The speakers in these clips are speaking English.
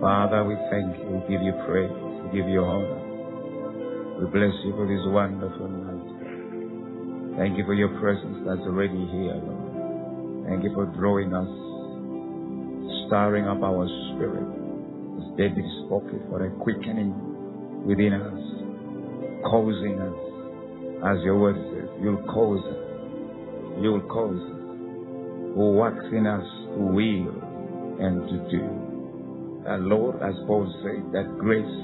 Father, we thank you, we give you praise, we give you honor. We bless you for this wonderful night. Thank you for your presence that's already here, Lord. Thank you for drawing us, stirring up our spirit. As David spoke it, for a quickening within us, causing us, as your word says, you'll cause us, you'll cause us, who works in us to will and to do. And Lord, as Paul said, that grace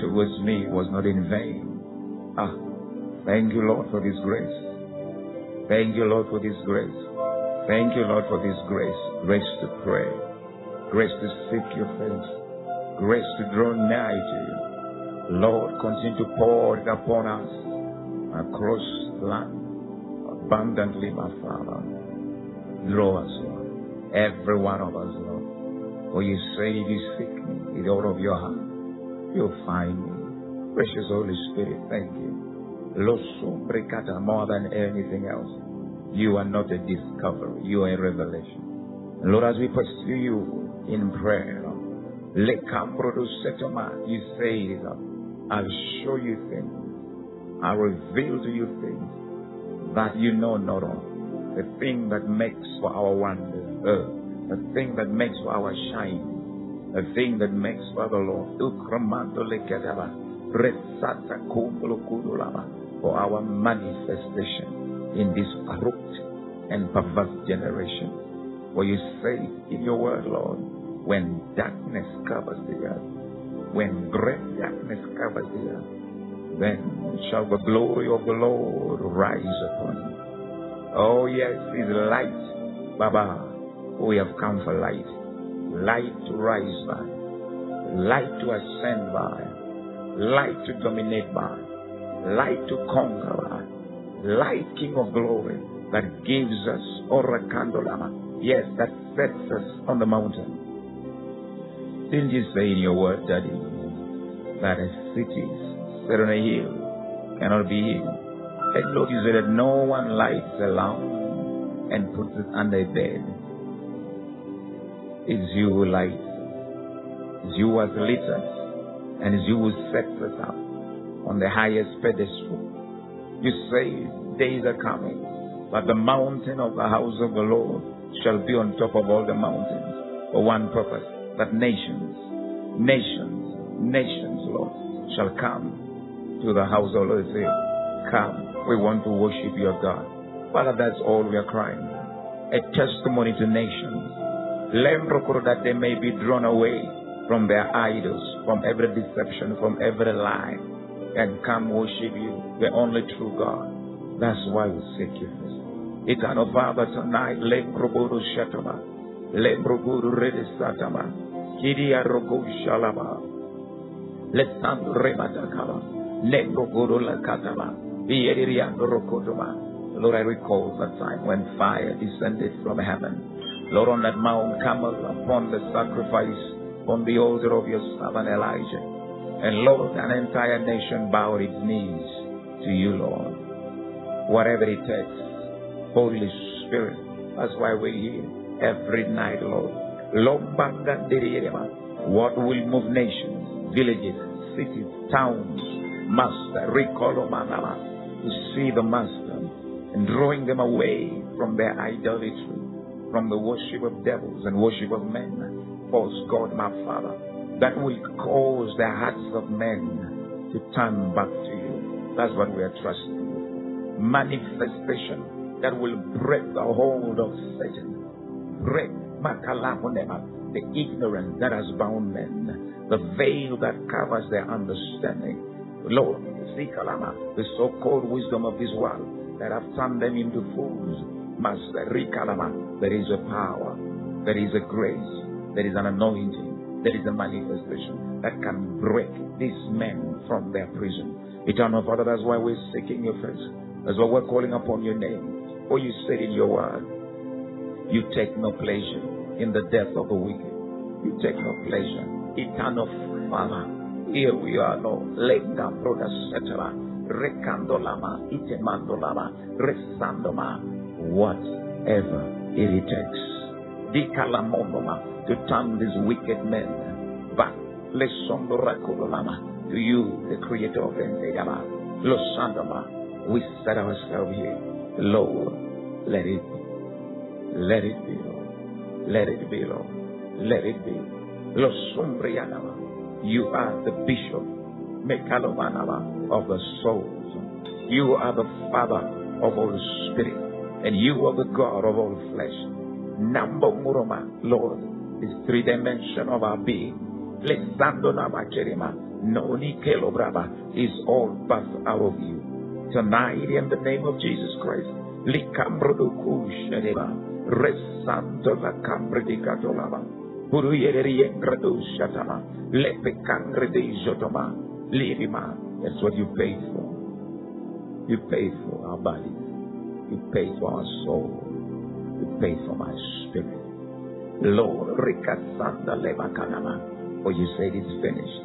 towards me was not in vain. Ah, thank you, Lord, for this grace. Thank you, Lord, for this grace. Thank you, Lord, for this grace. Grace to pray, grace to seek your face, grace to draw nigh to you. Lord, continue to pour it upon us across the land abundantly, my Father. Draw us, Lord. Every one of us, Lord. For you say, if you seek me with all of your heart, you'll find me. Precious Holy Spirit, thank you. Loso brekata more than anything else. You are not a discovery, you are a revelation. Lord, as we pursue you in prayer, you say, I'll show you things. I'll reveal to you things that you know not of. The thing that makes for our wonder, the thing that makes for our shine, the thing that makes for the Lord. For our manifestation in this corrupt and perverse generation. For you say in your word, Lord, when darkness covers the earth, when great darkness covers the earth, then shall the glory of the Lord rise upon you. Oh, yes, His light, Baba. We have come for light. Light to rise by, light to ascend by, light to dominate by, light to conquer by, light, King of glory, that gives us Orakandolama. Yes, that sets us on the mountain. Didn't you say in your word, Daddy, that a city set on a hill cannot be hid? And Lord, you said that no one lights a lamp and puts it under a bed. It's you who. It's you who has lit us. And it's you who sets us up on the highest pedestal. You say days are coming, but the mountain of the house of the Lord shall be on top of all the mountains for one purpose, that nations, nations, nations, Lord, shall come to the house of the Lord say, Come, we want to worship your God. Father, that's all we are crying. A testimony to nations. Lembrokoro that they may be drawn away from their idols, from every deception, from every lie, and come worship you, the only true God. That's why we seek you. Eternal Father, tonight, Lembrokoro Shatama, Lembrokoro Redesatama, Kidia Rogo Shalaba, Lesandro Rematakaba, Lembrokoro Lakatama, Vieriando Rokotoma. Lord, I recall the time when fire descended from heaven. Lord, on that Mount Carmel, upon the sacrifice on the altar of your servant Elijah. And Lord, an entire nation bowed its knees to you, Lord. Whatever it takes, Holy Spirit, that's why we're here every night, Lord. What will move nations, villages, cities, towns, Master, recall oh, Manama, to see the Master and drawing them away from their idolatry, from the worship of devils and worship of men. False God, my Father, that will cause the hearts of men to turn back to you. That's what we are trusting you. Manifestation that will break the hold of Satan. Break the ignorance that has bound men, the veil that covers their understanding. Lord, the so-called wisdom of this world that have turned them into fools. There is a power, there is a grace, there is an anointing, there is a manifestation that can break these men from their prison. Eternal Father, that's why we're seeking your face. That's why we're calling upon your name. For you said in your word, you take no pleasure in the death of the wicked. You take no pleasure. Eternal Father, here we are, Lord. Lenga broda setela. Recandolama, itemandolama, resandoma. Whatever it takes. Dikalamonoma, to turn these wicked men back. To you, the creator of Endegama. Losandama. We set ourselves here. Lord, let it be. Let it be, Lord. Let it be, Lord. Let it be. Losumbrianama. You are the bishop, Mekalomanama, of the souls. You are the Father of all spirit, and you are the God of all flesh. Number Muroma, Lord, this three dimension of our being Noni Kelobraba is all birthed out of you. Tonight, in the name of Jesus Christ, Likambrodukushaneba, Resanto la Cambridicatolaba. That's what you paid for. You paid for our bodies. You paid for our soul. You paid for my spirit. Lord, Rikasanda Lebakanama. For you said it's finished.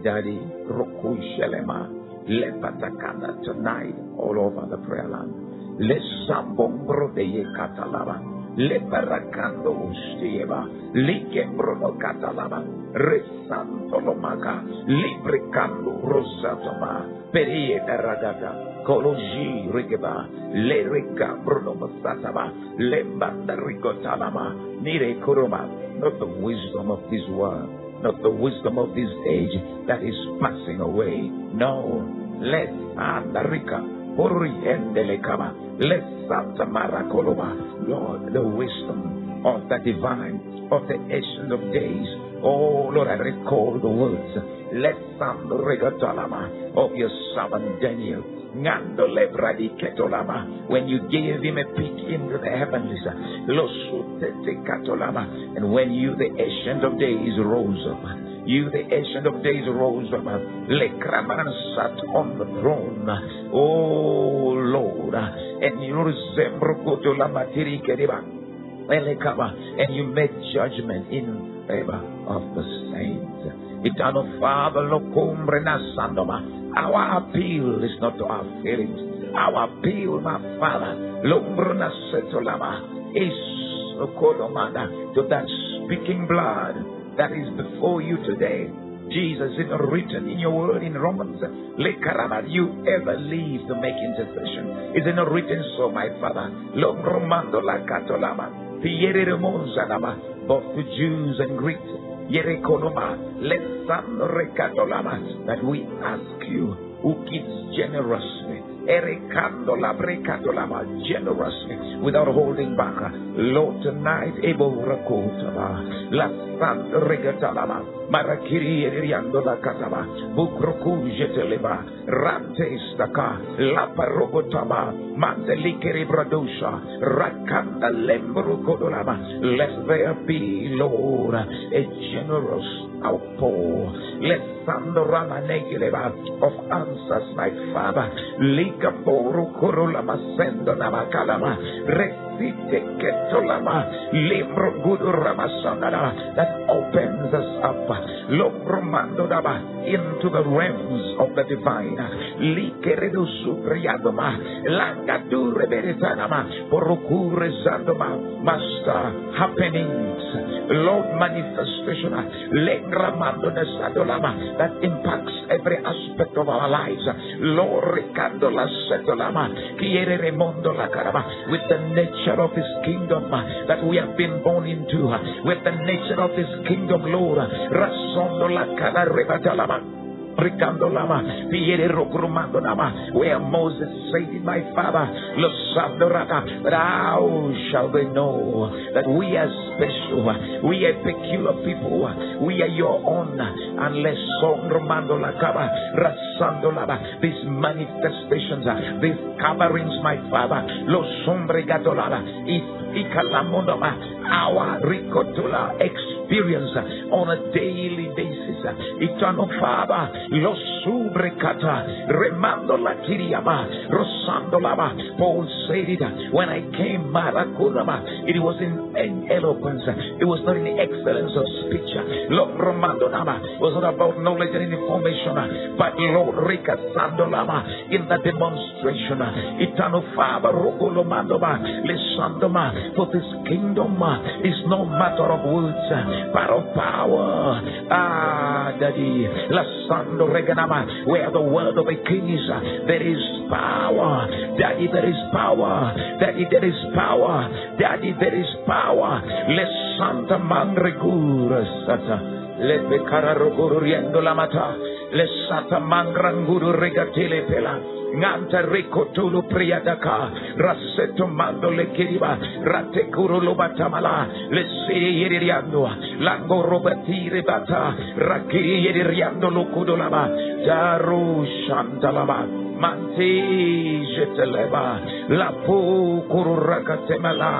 Daddy, Roku Shelema, Lepatakana tonight all over the prayer land. Le Sambombro de Katalaba, Leparakando Ustieva, Likembrono Katalaba, Resanto Lomaga, Libricando Rosatoma, Perie Ragata, Koloji Rigeba, Le Ricambrono Masataba, Lembanda Rigotalama, Nire Kuruma, not the wisdom of this world not the wisdom of this age that is passing away. No. Let Andarika Lord, the wisdom of the divine, of the ancient of days. Oh Lord, I recall the words. Let some regatalama of your servant Daniel. When you gave him a peek into the heavens, and when you, the ancient of days, rose up, you, the ancient of days, rose up, Lekraman sat on the throne, oh Lord, and you and you made judgment in favor of the saints. Eternal Father, our appeal is not to our feelings. Our appeal, my Father, is to that speaking blood that is before you today. Jesus, is written in your word in Romans, you ever leave to make intercession. Is it not written so, my Father? Both to Jews and Greeks, That we ask you who gives generously, Erekando la brecando generously without holding back. Lord, tonight, Ebo Regatalama, Marakiri Eriando la Kataba, Bukroku Jeteleba, Rante Staka, La Parogotama, Mantelikeri Bradusha, Rakanda Lembro Kodolama. Let there be, Lord, a generous outpour. Let Sandorama Negeleba of answers, my Father. Lika Boru Kurula Masendo Namakalama. That opens us up. Into the realms of the divine. Master happenings. Lord manifestation that impacts every aspect of our lives. Lord, with the nature of His kingdom uh, that we have been born into, uh, with the nature of His kingdom, Lord. Uh, Where Moses said, My father, but how shall they know that we are special, we are peculiar people, we are your own, unless these manifestations, these coverings, my father, Los Sombre Gatolala, Ikalamondoma, our Ricotula experience on a daily basis. Eternal Father, Los Subrecata, Remando la Kiriama, Rosando Lama. Paul said it when I came, Marakunama. It was in, in eloquence, it was not in excellence of speech. Lord Romando Nama was not about knowledge and information, but Lord Rika Sandolama in the demonstration. Eternal Father, Rogolomandoma, Lesandoma, for this kingdom is no matter of words, but of power. Ah, Daddy. Lasando Reganama. Where the word of a king is, there is power. Daddy, there is power. Daddy, there is power. Daddy, there is power. Le Santa Mangregura Sata. Let me cararoguru riendo la mata. Le Santa Mangranguru regatele pela. Nanta recotolo preadaka, rassetto mando le cheriva, rattecuro lo batamala, le serie riandua, lango robatire bata, racchie riando lo codolava, daru shantalava. Manti jeteleba la pu kururakatemala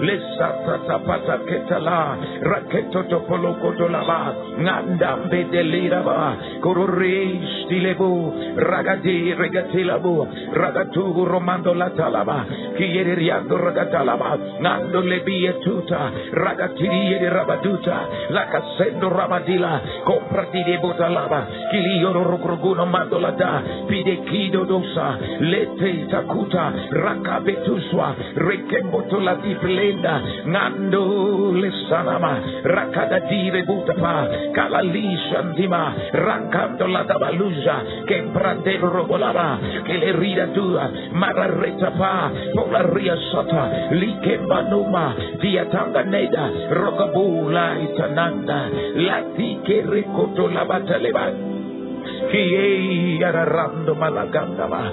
le satata pata ketala raketo topolo kodolaba ngandambe deliraba kururish dilebu ragadi regatilabu ragatu romando la talaba kiyeri riando ragatalaba ngando lebie tuta ragatiri rabaduta la kasendo rabadila comprati de botalaba kiliyo rogruguno mandolada pide kido dosa lete takuta rakabetuswa rekembotola diplenda ngando lesanama rakada dire butapa kalalisha ndima rankando la dabaluja che prande robolava che le rida tua marareta pa pola ria sata like banuma dia tanganeda rogabula itananda lati che recoto y ella agarrando malacándama.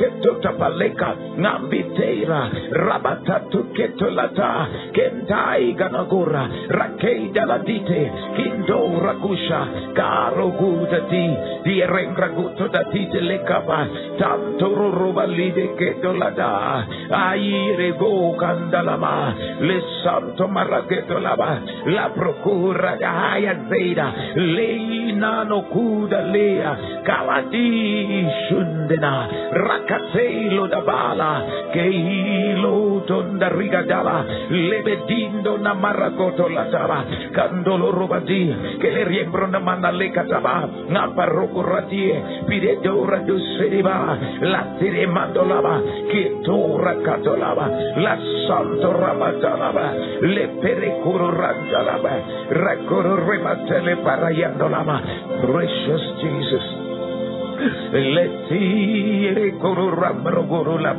reketo tapaleka rabatatu ketolata kentai ganagura rakeida ladite kindo rakusha karo gudati di rengraguto datite lekaba tanto rubalide ketolada aire go kandalama le santo maraketo la procura aya zeida leina no kuda lea kaladi shundena rakatelo da bala keilo tonda rigadala lebedindo na maragoto la taba candolo robadi che le riembro na manna le kataba na parroco radie pide dora do seriba la tire mandolaba che tora katolaba la santo rabatalaba le perecuro randalaba rakoro rematele parayandolaba precious Jesus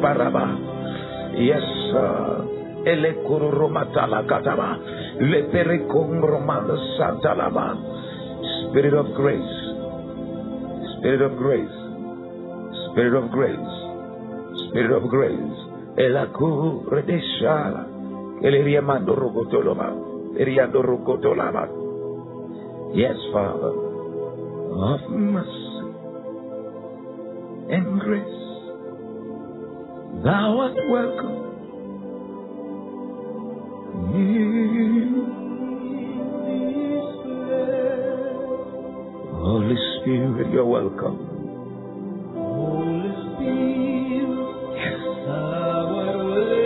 Paraba. Yes, sir. Ele kuru romatala kataba. Spirit of grace. Spirit of grace. Spirit of grace. Spirit of grace. Ela ku redeshala. Ele riamando rogotoloma. Riando rogotolama. Yes, Father. Of mercy and grace. Thou art welcome. Holy Spirit, you're welcome. Holy Spirit, Yes. thou art welcome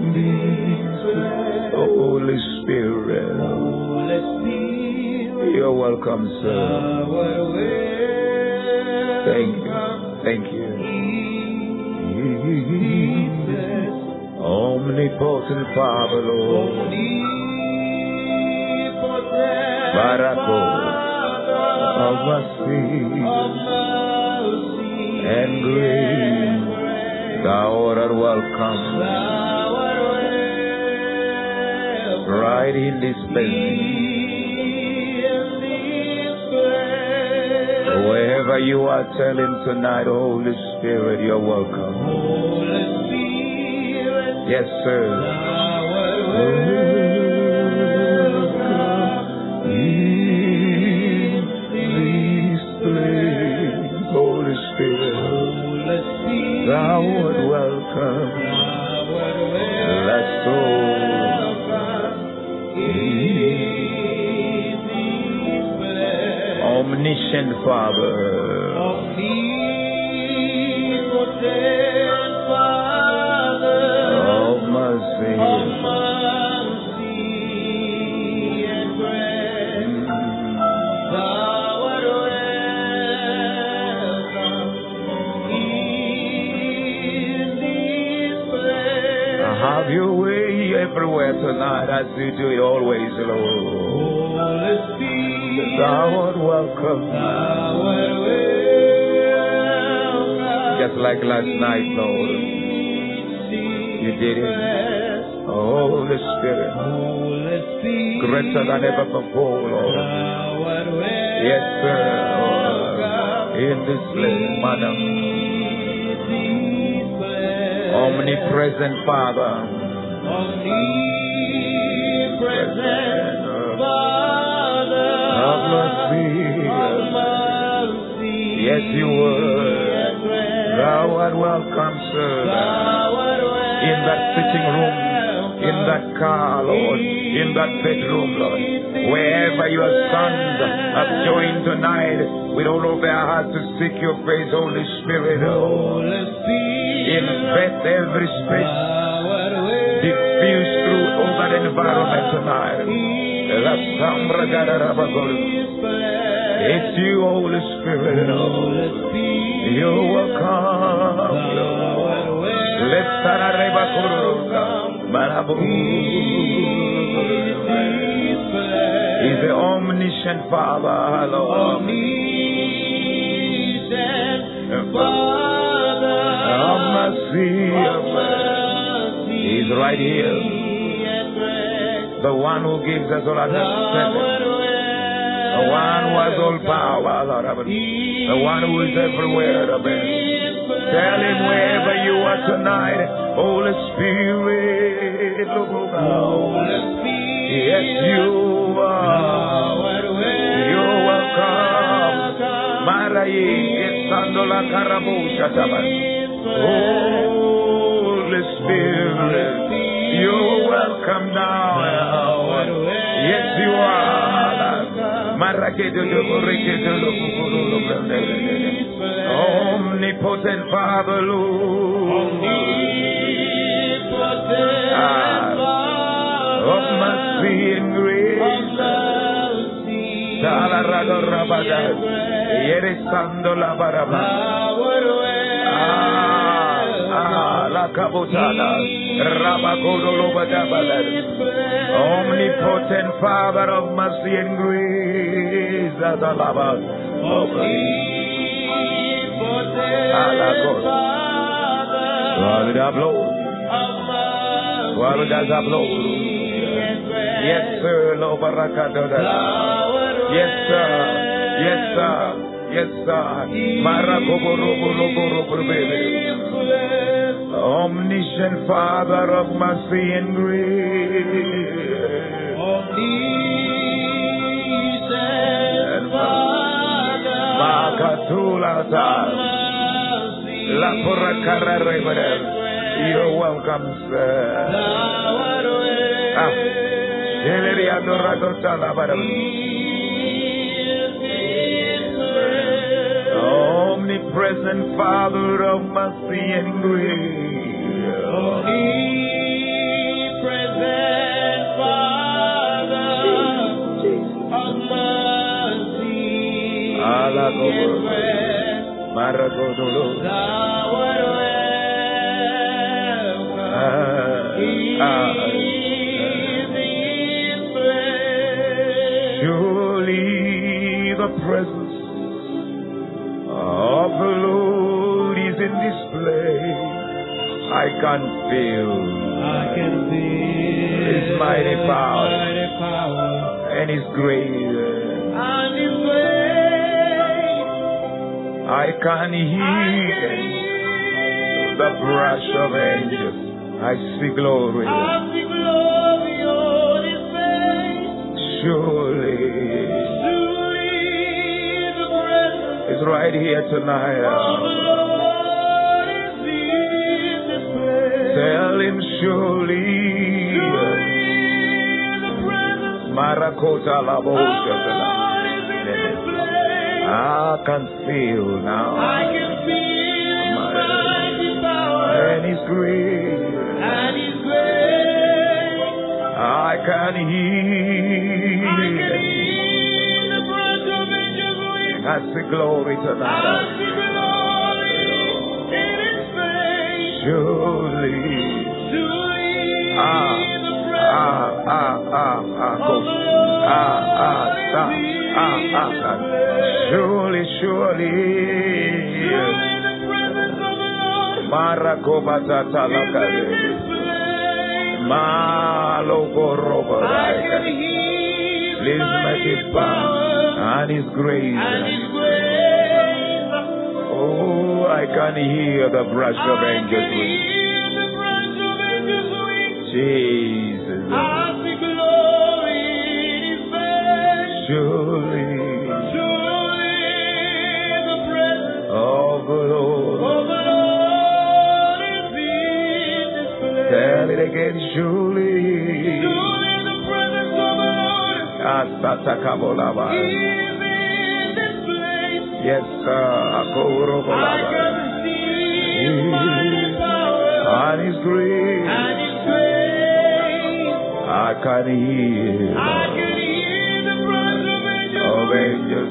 in this place. Holy Spirit, Holy Spirit, you're welcome, sir. Thank you. Thank you. Omnipotent Father, Lord. Barako. Of mercy and grace. Thou art welcome Right in this place. you are, telling tonight, Holy Spirit, you're welcome. Spirit, yes, sir. Welcome Holy Spirit, thou welcome. Father. Lord. Holy Spirit, Thou art Just like last night, Lord. You did it. Holy Spirit. Greater than ever before, Lord. Yes, sir. In this place, Madam. Omnipresent Father. Omnipresent Father. Have mercy. Yes, you were. Welcome, sir. In that sitting room, in that car, Lord, in that bedroom, Lord. Wherever your sons have joined tonight with all of their hearts to seek your face, Holy Spirit. Oh, invest every space, diffuse through all that environment tonight. It's you, Holy Spirit. You're welcome. Let's start a. Marabu. He's the omniscient Father, Lord. Have mercy. He's right here. The one who gives us all understanding. The one who has all power, Lord. The one who is everywhere, Lord. Tell him wherever you are tonight, Holy Spirit, oh, oh, look out. Yes, you are. You're welcome. Marayi, estando la carabusha taban. Holy Spirit, you're welcome now. Are. Marakedo do rekedo lo kukuru lo blende. Omnipotent Father, Lord. Of mercy and grace. Salarado rabada. Yeresando la baraba. Ah, ah, la cabotada. Rabagodo lo badabada. Omnipotent Father of mercy and grace. Adalaba. Suave da blow. Suave da blow. Yes, sir. Yes, sir. Yes, sir. Yes, sir. Omniscient Father of mercy and grace. Makatula ta. La porra carra. You're welcome, sir. Ah. Sheleri adorato tala barab. Omnipresent Father of mercy and grace. Ala gobo. Maragodolo. Surely the presence of the Lord is in this place. I can feel I can feel His mighty power. mighty power and His grace. I can hear the brush of angels. I see glory. I see glory on His face. Surely Surely the presence it's right here tonight. Lord is in this place. Tell Him surely. Surely the presence Marakota of I can feel now. I can feel mighty power And His grace. and His grace. I can hear. I can hear. the breath of angels wings. That's the glory I tonight. see glory in His face. Surely. Surely Ah, the Ah, presence ah, ah, ah, of go. the Lord Ah, ah, is ah, in ah, ah, this ah. Surely, surely. Surely the presence of the Lord Marakobatata is in lakare. this place. Malokoroba. I can hear the Please make it And His grace. and His grace. Oh, I can hear the brush of angels. can wings. hear the breath of angels. Jesus. I see glory in His face. Surely again, surely. Surely the presence of the Lord Asatakabolaba. is in this place. Yes, sir. I Akorobolaba. can see mm. mighty power And His grace. and His grace. I can hear I can hear the breath of angels. of angels'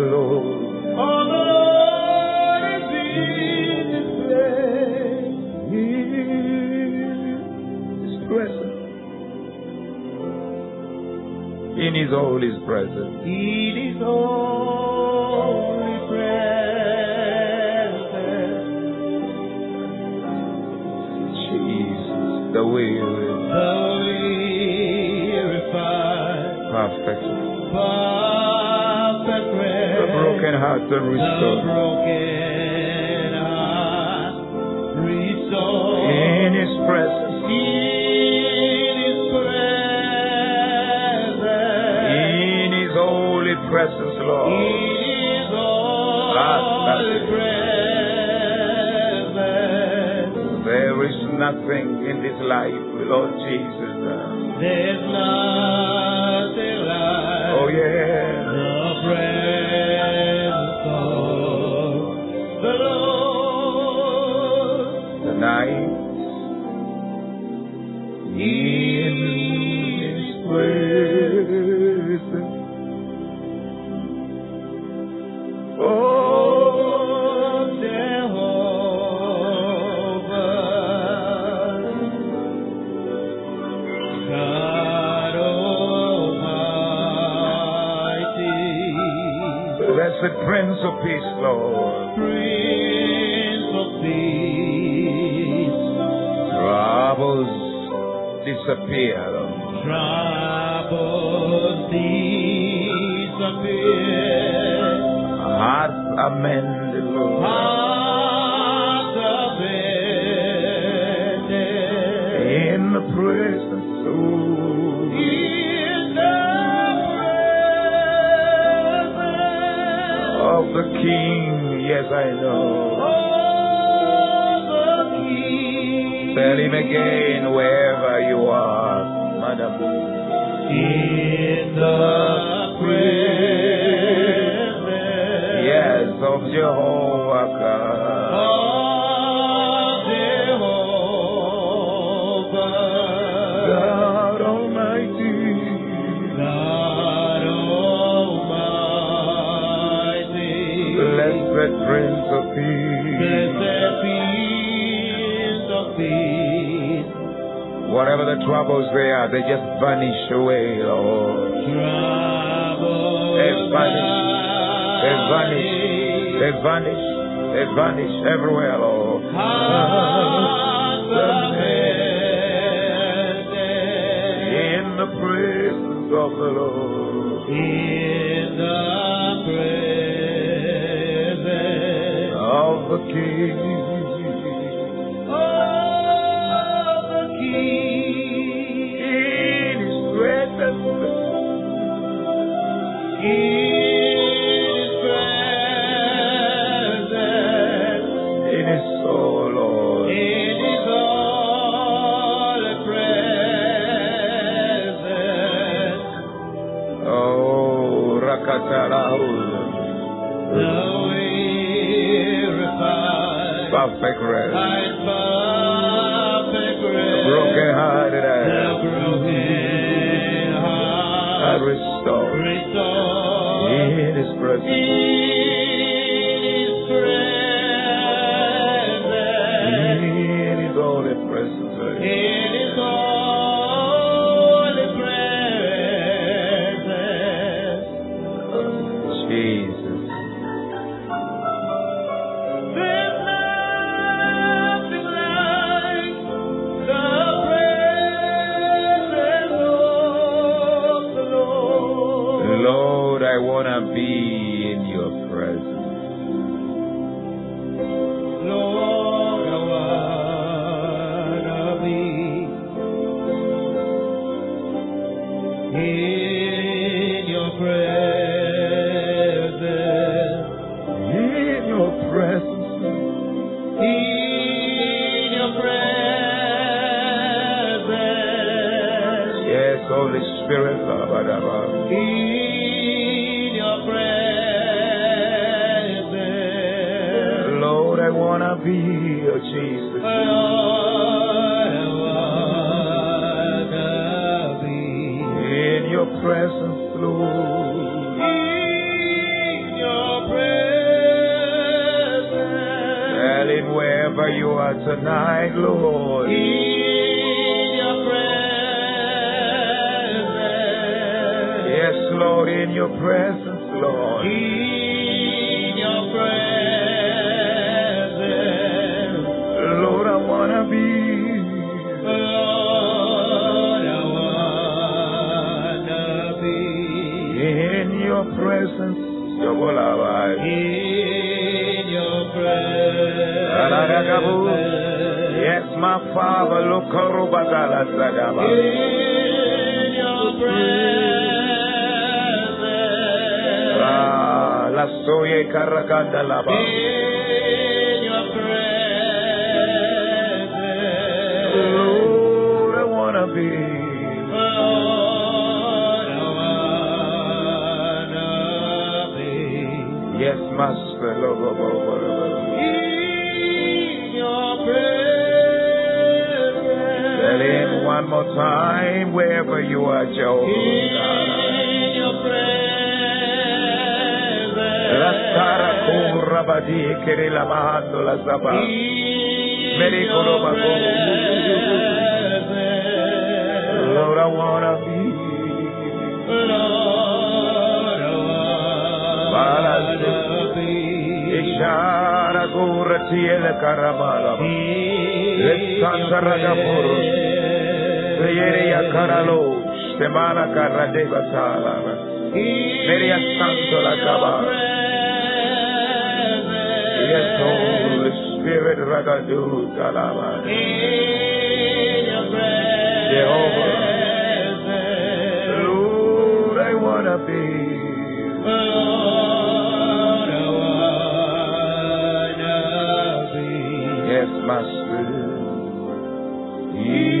Lord. the Lord is in this place. His presence. In His holy presence. In His holy presence. Jesus, the way The wearified, perfect. perfect rest. The broken heart and The broken heart restored. In His presence. In His presence. In His holy presence, Lord. In His holy presence. There is nothing in this life, Lord Jesus. There's nothing Prince of Peace, Lord. Prince of Peace. Troubles disappear. Hearts amended, Lord. Again they just vanish away, Lord. They vanish. They vanish. They vanish. They vanish everywhere, Lord. In the presence of the Lord. In the presence Of the King. Be in your presence. Yes, Master. In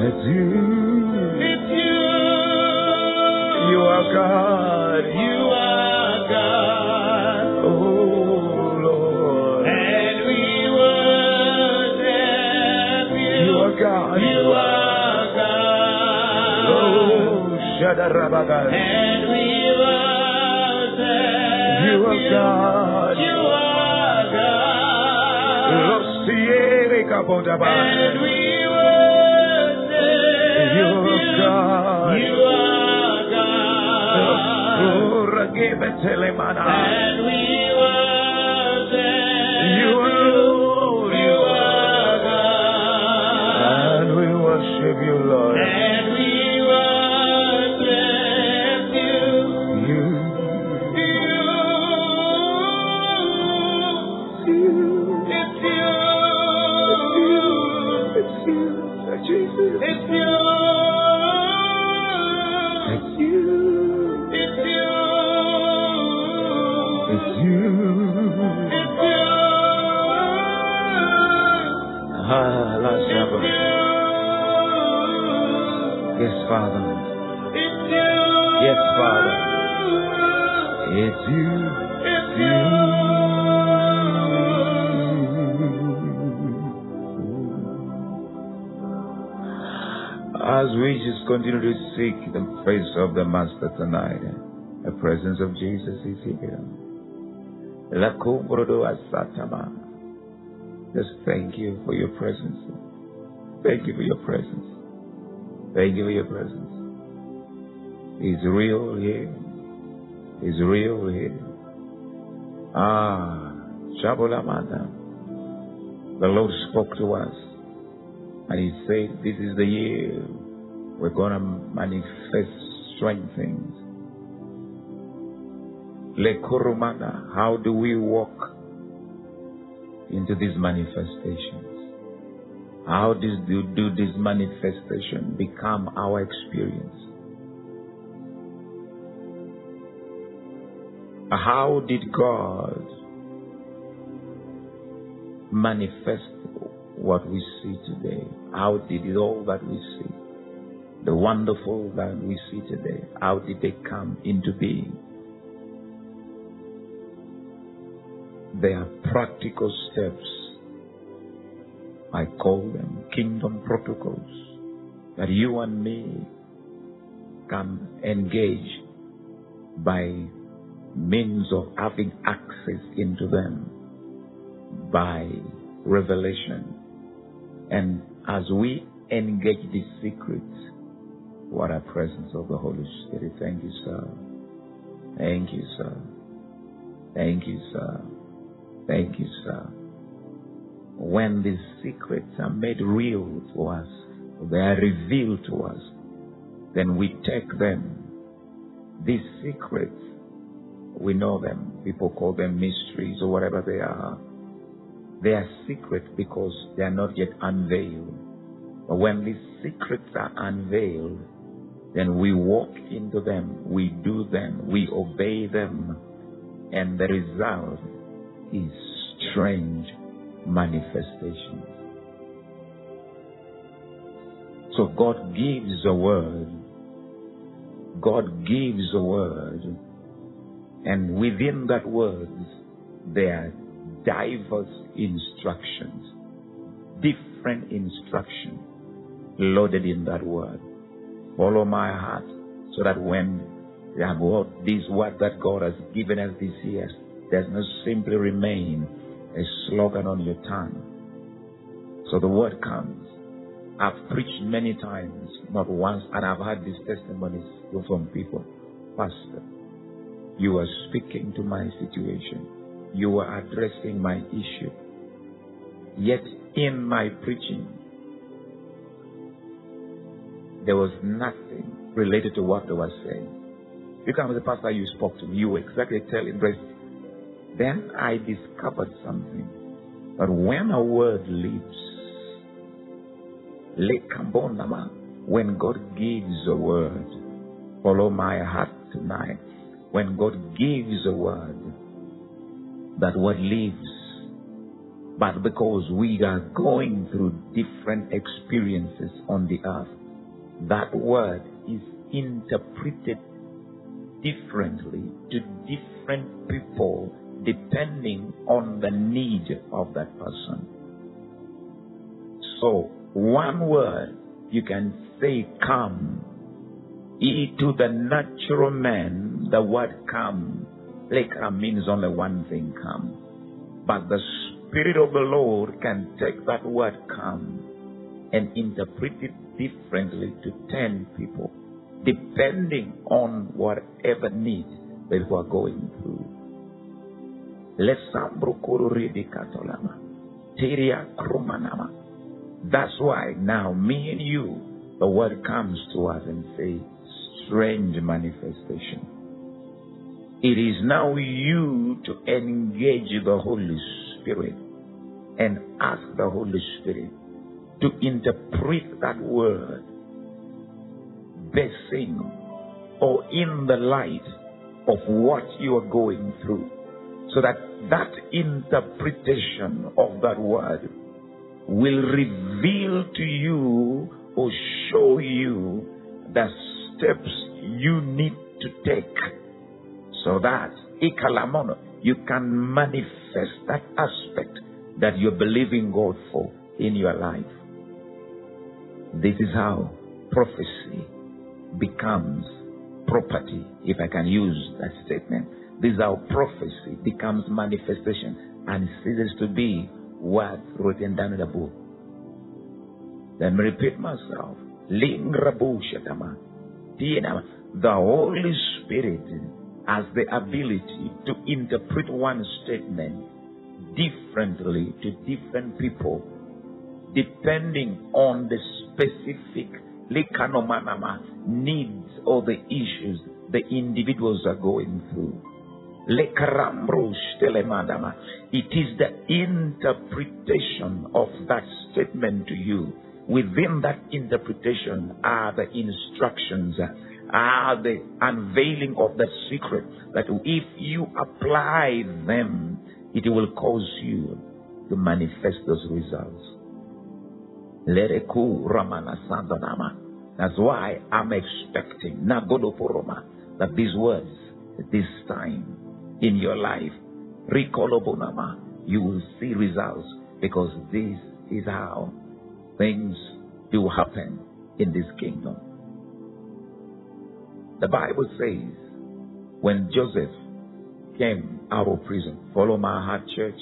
It's you. It's you. You are God. You are God. Oh, Lord. And we worship you. You are God. You are God. Oh, Shadarabaga. And we worship You are God. You are God. And we worship You are God. You are God. Oh, And we worship You are Lord. You will You You are God. And Yes, Father. It's you. Yes, Father. It's you. As we just continue to seek the face of the Master tonight, the presence of Jesus is here. Just thank you for your presence. Thank you for your presence. Thank you your presence. It's real here. It's real here. Ah, Shabolamanda. The Lord spoke to us and He said, This is the year we're going to manifest strange things. Lekurumana, how do we walk into this manifestations? How does do, do this manifestation become our experience? How did God manifest what we see today? How did it all that we see, the wonderful that we see today, how did they come into being? They are practical steps. I call them kingdom protocols that you and me can engage by means of having access into them by revelation. And as we engage these secrets, what a presence of the Holy Spirit. Thank you, sir. Thank you, sir. Thank you, sir. Thank you, sir. When these secrets are made real to us, they are revealed to us, then we take them. These secrets, we know them. People call them mysteries or whatever they are. They are secret because they are not yet unveiled. But when these secrets are unveiled, then we walk into them, we do them, we obey them, and the result is strange manifestations. So God gives a word. God gives a word. And within that word, there are diverse instructions, different instructions loaded in that word. Follow my heart so that when this word that God has given us this year does not simply remain a slogan on your tongue. So the word comes. I've preached many times, not once, and I've had these testimonies from people. Pastor, you are speaking to my situation. You are addressing my issue. Yet in my preaching, there was nothing related to what they were saying. You come as a pastor, you spoke to me, you were exactly telling. Then I discovered something. But when a word lives, leaves, when God gives a word, follow my heart tonight. When God gives a word, that word lives. But because we are going through different experiences on the earth, that word is interpreted differently to different people depending on the need of that person. So, one word you can say come. It to the natural man, the word come, lekra means only one thing come. But the Spirit of the Lord can take that word come and interpret it differently to 10 people, depending on whatever need that we are going through. That's why now me and you, the word comes to us and say, strange manifestation. It is now you to engage the Holy Spirit and ask the Holy Spirit to interpret that word basing or in the light of what you are going through. So that that interpretation of that word will reveal to you or show you the steps you need to take so that ikalamono you can manifest that aspect that you're believing God for in your life. This is how prophecy becomes property, if I can use that statement. This is how prophecy becomes manifestation and ceases to be what's written down in the book. Let me repeat myself. The Holy Spirit has the ability to interpret one statement differently to different people depending on the specific needs or the issues the individuals are going through. It is the interpretation of that statement to you. Within that interpretation are the instructions, are the unveiling of the secret that if you apply them, it will cause you to manifest those results. That's why I'm expecting that these words, this time in your life, Rikolobonama, you will see results because this is how things do happen in this kingdom. The Bible says when Joseph came out of prison, follow my heart, church.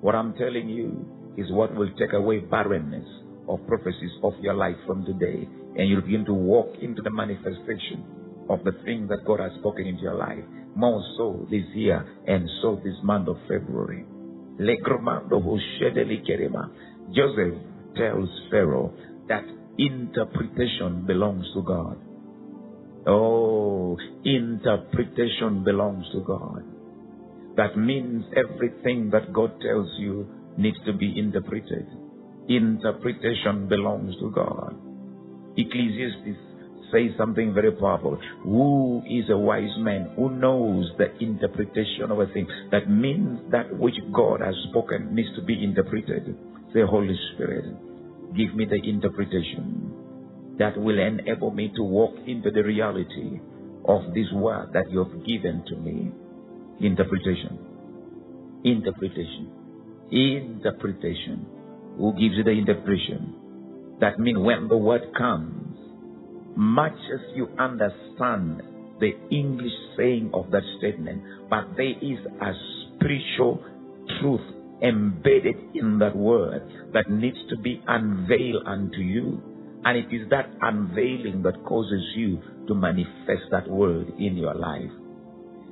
What I'm telling you is what will take away barrenness of prophecies of your life from today, and you'll begin to walk into the manifestation of the things that God has spoken into your life. More so this year and so this month of February. Joseph tells Pharaoh that interpretation belongs to God. Oh, interpretation belongs to God. That means everything that God tells you needs to be interpreted interpretation belongs to God. Ecclesiastes says something very powerful. Who is a wise man who knows the interpretation of a thing? That means that which God has spoken needs to be interpreted. Say, Holy Spirit, give me the interpretation that will enable me to walk into the reality of this word that you have given to me. Interpretation. Interpretation. Interpretation. Who gives you the interpretation? That means when the word comes, much as you understand the English saying of that statement, but there is a spiritual truth embedded in that word that needs to be unveiled unto you. And it is that unveiling that causes you to manifest that word in your life.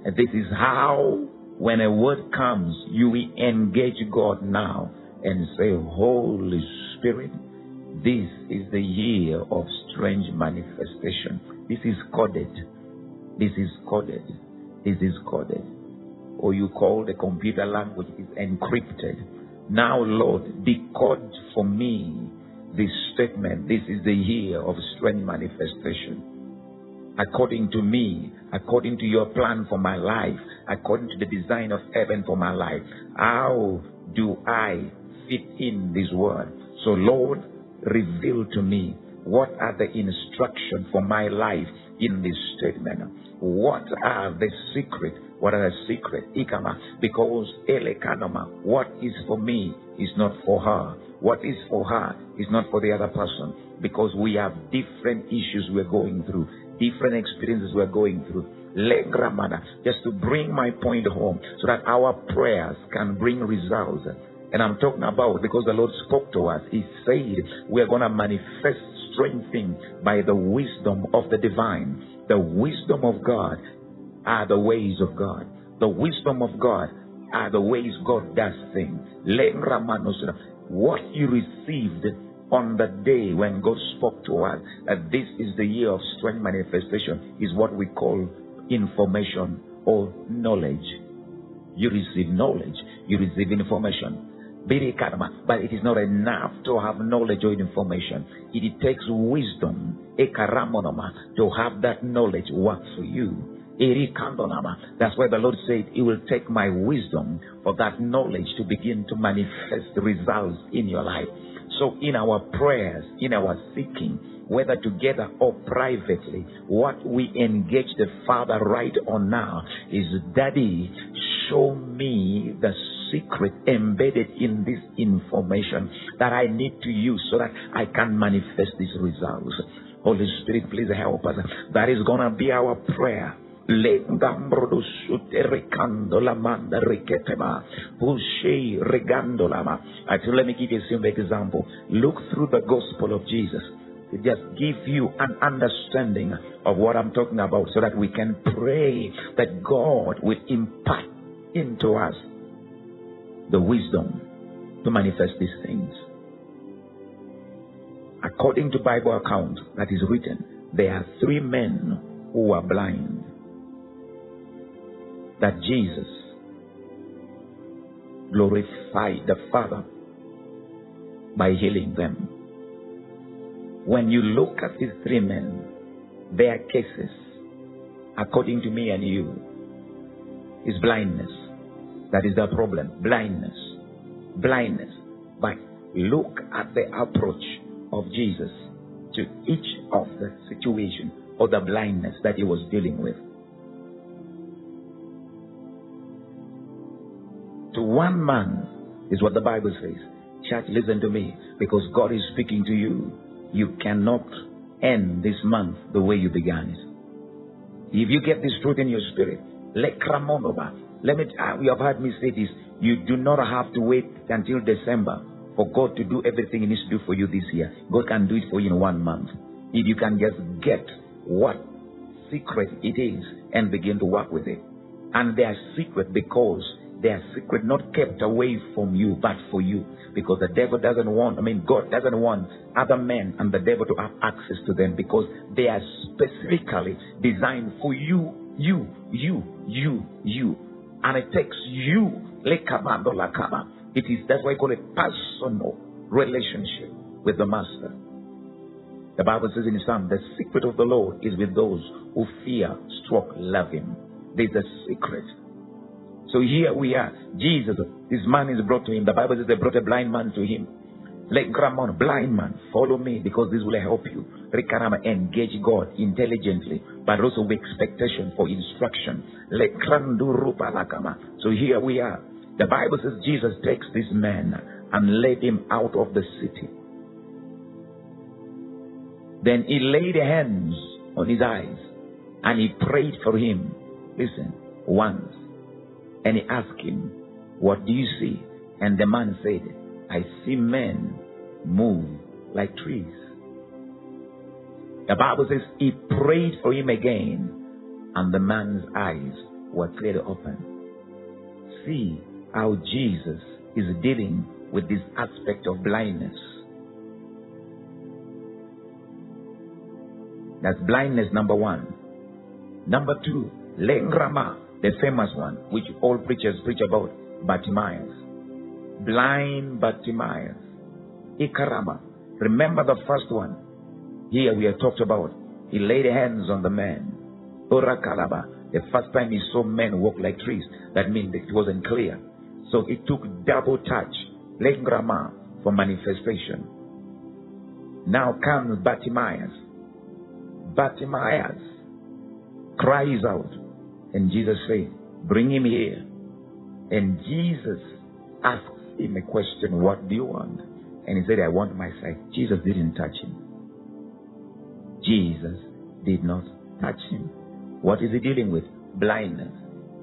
And this is how, when a word comes, you engage God now and say, Holy Spirit, this is the year of strange manifestation. This is coded. This is coded. This is coded. Or you call the computer language is encrypted. Now, Lord, decode for me this statement. This is the year of strange manifestation according to me, according to your plan for my life, according to the design of heaven for my life. How do I fit in this word? So, Lord, reveal to me what are the instructions for my life in this statement. What are the secret? What are the secret? Ikama. Because Elekanoma, what is for me is not for her. What is for her is not for the other person. Because we have different issues we're going through different experiences we're going through. Legramana, just to bring my point home so that our prayers can bring results. And I'm talking about because the Lord spoke to us. He said we're going to manifest strange things by the wisdom of the divine. The wisdom of God are the ways of God. The wisdom of God are the ways God does things. What you received on the day when God spoke to us that this is the year of strength manifestation is what we call information or knowledge. You receive knowledge, you receive information. But it is not enough to have knowledge or information. It takes wisdom, to have that knowledge work for you. That's why the Lord said, He will take my wisdom for that knowledge to begin to manifest results in your life. So, in our prayers, in our seeking, whether together or privately, what we engage the Father right on now is Daddy, show me the secret embedded in this information that I need to use so that I can manifest these results. Holy Spirit, please help us. That is going to be our prayer. Actually, let me give you a simple example. Look through the gospel of Jesus. It just give you an understanding of what I'm talking about so that we can pray that God will impart into us the wisdom to manifest these things. According to Bible account that is written, there are three men who are blind that Jesus glorified the Father by healing them. When you look at these three men, their cases, according to me and you, is blindness. That is the problem. Blindness. Blindness. But look at the approach of Jesus to each of the situation or the blindness that he was dealing with. to one man is what the Bible says. Church, listen to me because God is speaking to you. You cannot end this month the way you began it. If you get this truth in your spirit, let let me, uh, you have heard me say this. You do not have to wait until December for God to do everything He needs to do for you this year. God can do it for you in one month. If you can just get what secret it is and begin to work with it. And they are secret because they are secret not kept away from you, but for you. Because the devil doesn't want, I mean, God doesn't want other men and the devil to have access to them because they are specifically designed for you, you, you, you, you. And it takes you, like it is that's why I call it personal relationship with the master. The Bible says in Psalm, the secret of the Lord is with those who fear, stroke, love him. There's a secret. So here we are. Jesus, this man is brought to him. The Bible says they brought a blind man to him. Let Gramon, blind man, follow me because this will help you. Rikarama, engage God intelligently, but also with expectation for instruction. So here we are. The Bible says Jesus takes this man and led him out of the city. Then he laid hands on his eyes and he prayed for him. Listen, once. And he asked him, What do you see? And the man said, I see men move like trees. The Bible says he prayed for him again, and the man's eyes were clearly open. See how Jesus is dealing with this aspect of blindness. That's blindness number one. Number two, Lengrama, the famous one, which all preachers preach about, Bartimaeus. Blind Bartimaeus. Ikarama. Remember the first one. Here we have talked about. He laid hands on the man. Urakalaba. The first time he saw men walk like trees, that means it wasn't clear. So it took double touch, Lengrama, for manifestation. Now comes Bartimaeus. Bartimaeus cries out. And Jesus said, Bring him here. And Jesus asks him a question, What do you want? And he said, I want my sight. Jesus didn't touch him. Jesus did not touch him. What is he dealing with? Blindness.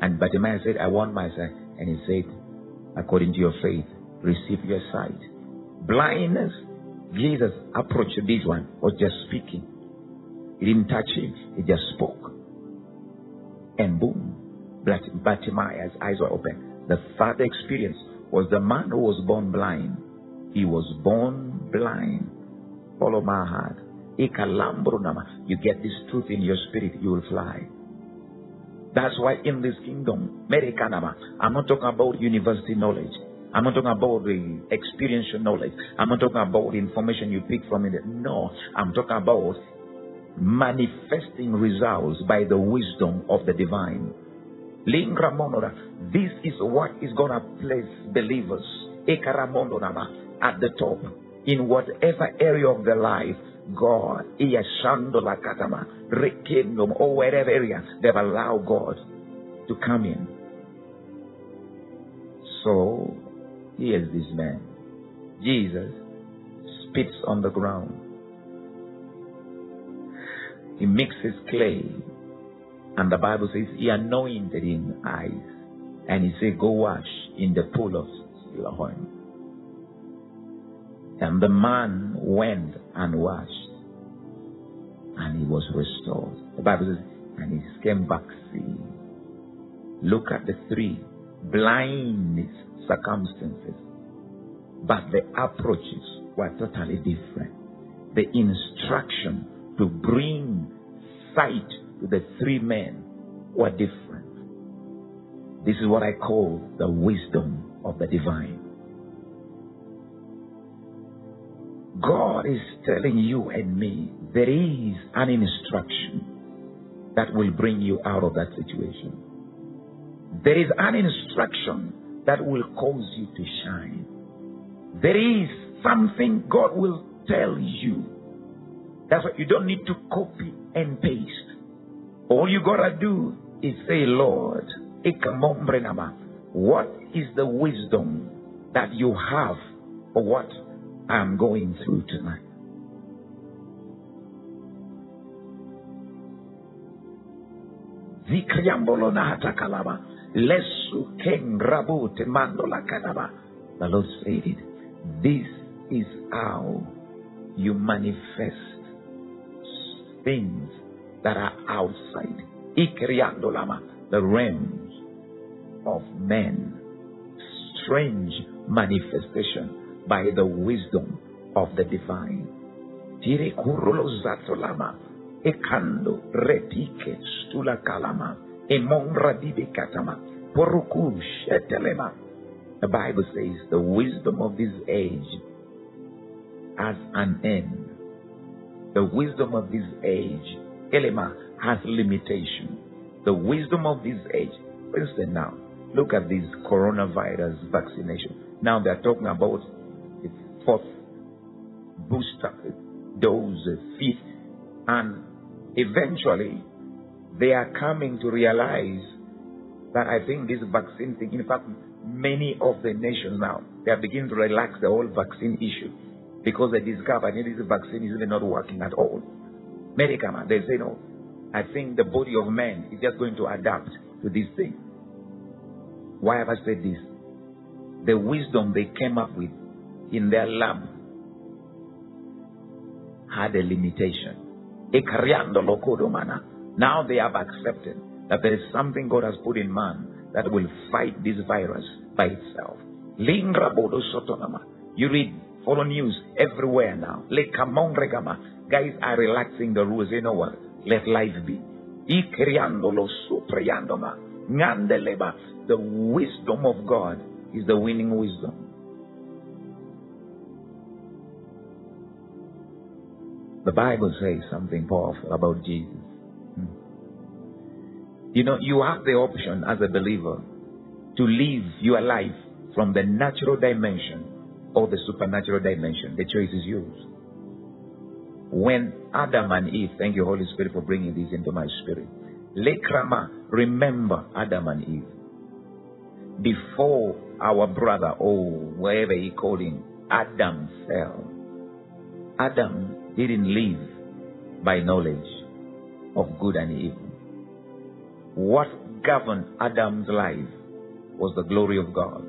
And Bartimaeus said, I want my sight. And he said, According to your faith, receive your sight. Blindness. Jesus approached this one, was just speaking. He didn't touch him, he just spoke. And boom, Bartimaeus' eyes were open. The third experience was the man who was born blind he was born blind. Follow my heart. You get this truth in your spirit, you will fly. That's why in this kingdom, I'm not talking about university knowledge. I'm not talking about the experiential knowledge. I'm not talking about the information you pick from it. No, I'm talking about manifesting results by the wisdom of the divine. This is what is going to place believers at the top in whatever area of their life God, Rekindom, or whatever area they've allowed God to come in. So, here's this man. Jesus spits on the ground. He mixes clay. And the Bible says he anointed him eyes. And he said, Go wash in the pool of Siloam. And the man went and washed, and he was restored. The Bible says, and he came back seeing. Look at the three blind circumstances, but the approaches were totally different. The instruction to bring sight to the three men were different. This is what I call the wisdom of the divine. God is telling you and me there is an instruction that will bring you out of that situation. There is an instruction that will cause you to shine. There is something God will tell you. That's why you don't need to copy and paste. All you gotta do is say, Lord, what is the wisdom that you have for what I'm going through tonight. The Lord said it. This is how you manifest things that are outside. The realms of men. Strange manifestation by the wisdom of the divine. Ekando retike stula kalama, emonra dibe katama, poruku. The Bible says the wisdom of this age has an end. The wisdom of this age, Elema, has limitation. The wisdom of this age. For instance, now, look at this coronavirus vaccination. Now they're talking about fourth booster dose, fifth, and eventually they are coming to realize that I think this vaccine thing, in fact, many of the nations now, they are beginning to relax the whole vaccine issue because they discover that this vaccine is even not working at all. Medical man, they say no. I think the body of man is just going to adapt to this thing. Why have I said this? The wisdom they came up with in their lab had a limitation. Oh, now they have accepted that there is something God has put in man that will fight this virus by itself. You read, follow news everywhere now. Guys are relaxing the rules. You know what? Let life be. The wisdom of God is the winning wisdom. The Bible says something powerful about Jesus. Hmm. You know, you have the option as a believer to live your life from the natural dimension or the supernatural dimension. The choice is yours. When Adam and Eve, thank you, Holy Spirit, for bringing this into my spirit. Lekrama, remember Adam and Eve. Before our brother, or wherever he called him, Adam fell. Adam didn't live by knowledge of good and evil. What governed Adam's life was the glory of God.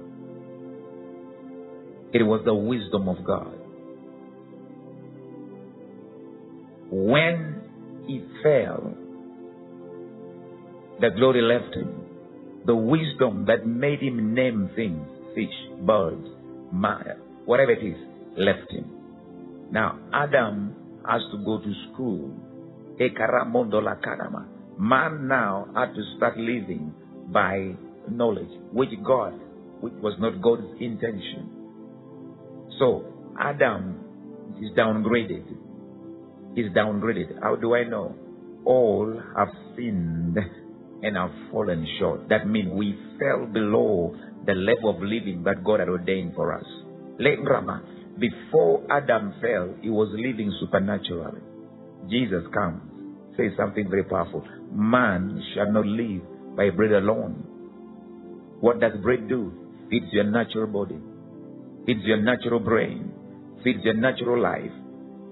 It was the wisdom of God. When he fell, the glory left him. The wisdom that made him name things, fish, birds, man, whatever it is, left him. Now, Adam has to go to school. Man now had to start living by knowledge, which God, which was not God's intention. So Adam is downgraded. Is downgraded. How do I know? All have sinned and have fallen short. That means we fell below the level of living that God had ordained for us. Before Adam fell, he was living supernaturally. Jesus comes, says something very powerful. Man shall not live by bread alone. What does bread do? Feeds your natural body, feeds your natural brain, feeds your natural life.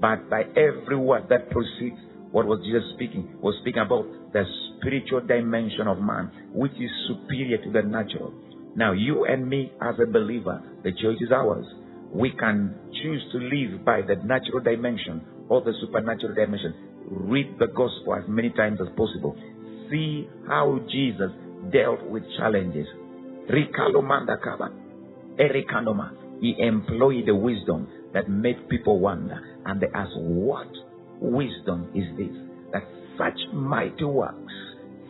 But by every word that proceeds, what was Jesus speaking? Was speaking about the spiritual dimension of man, which is superior to the natural. Now, you and me, as a believer, the choice is ours. We can choose to live by the natural dimension or the supernatural dimension read the gospel as many times as possible. See how Jesus dealt with challenges. He employed the wisdom that made people wonder. And they asked, What wisdom is this? That such mighty works,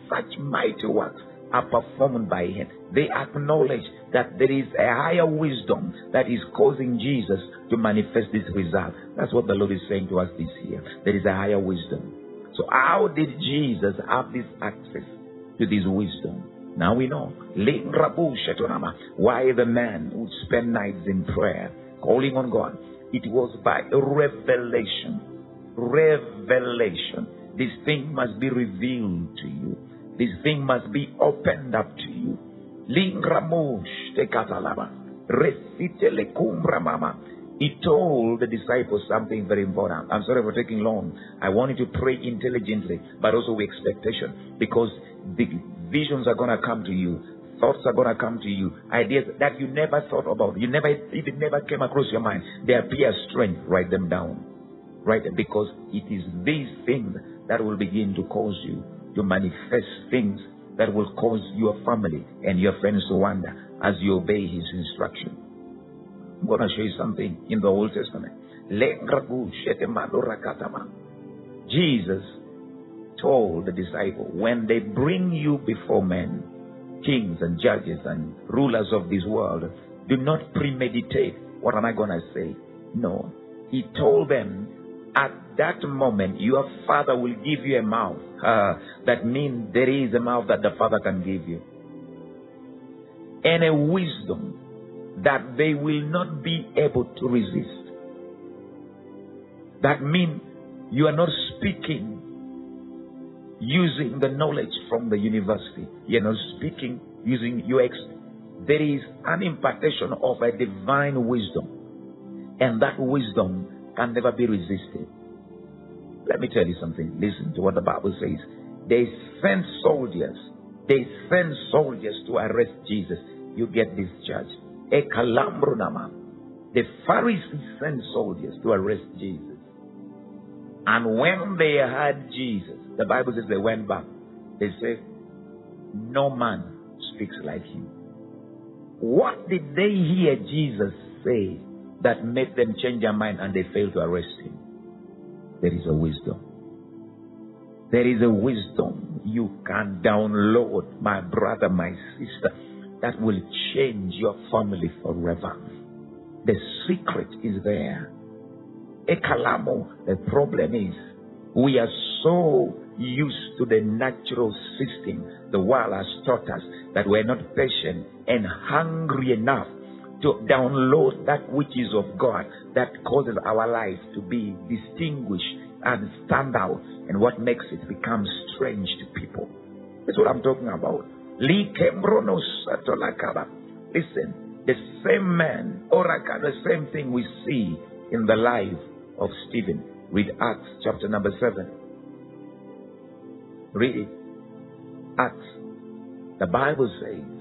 such mighty works are performed by him. They acknowledge that there is a higher wisdom that is causing Jesus to manifest this result. That's what the Lord is saying to us this year. There is a higher wisdom. So, how did Jesus have this access to this wisdom? Now we know. Why the man would spend nights in prayer, calling on God. It was by revelation. Revelation. This thing must be revealed to you. This thing must be opened up to you. Lingramush te katalaba. Resite le kumbra mama. He told the disciples something very important. I'm sorry for taking long. I want you to pray intelligently, but also with expectation, because the visions are going to come to you. Thoughts are going to come to you. Ideas that you never thought about. You never, it never came across your mind, they appear strength. Write them down. Right? Because it is these things that will begin to cause you to manifest things that will cause your family and your friends to wonder as you obey his instruction. I'm going to show you something in the Old Testament. Jesus told the disciple, when they bring you before men, kings and judges and rulers of this world, do not premeditate. What am I going to say? No. He told them, at that moment, your father will give you a mouth. Uh, that means there is a mouth that the father can give you. And a wisdom that they will not be able to resist. That means you are not speaking using the knowledge from the university. You're not speaking using your. There is an impartation of a divine wisdom. And that wisdom can never be resisted. Let me tell you something. Listen to what the Bible says. They sent soldiers. They sent soldiers to arrest Jesus. You get this judge. The Pharisees sent soldiers to arrest Jesus. And when they had Jesus, the Bible says they went back. They said, No man speaks like him. What did they hear Jesus say that made them change their mind and they failed to arrest him? There is a wisdom. There is a wisdom you can download, my brother, my sister, that will change your family forever. The secret is there. Ekalamo, the problem is we are so used to the natural system the world has taught us that we're not patient and hungry enough to download that which is of God that causes our life to be distinguished and stand out and what makes it become strange to people. That's what I'm talking about. Listen, the same man, Oraka, the same thing we see in the life of Stephen. Read Acts chapter number 7. Read it. Acts. The Bible says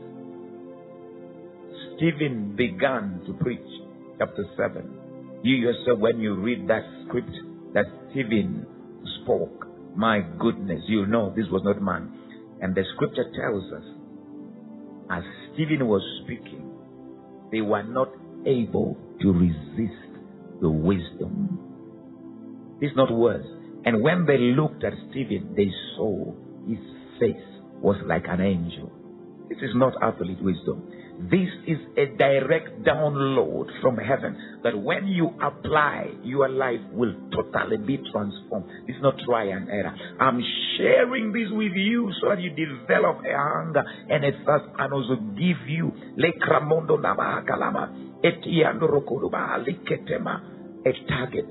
Stephen began to preach. Chapter 7. You yourself, when you read that script that Stephen spoke, my goodness, you know this was not man. And the scripture tells us, as Stephen was speaking, they were not able to resist the wisdom. It's not words. And when they looked at Stephen, they saw his face was like an angel. This is not absolute wisdom. This is a direct download from heaven that when you apply, your life will totally be transformed. It's not try and error. I'm sharing this with you so that you develop a hunger and a thirst and also give you a target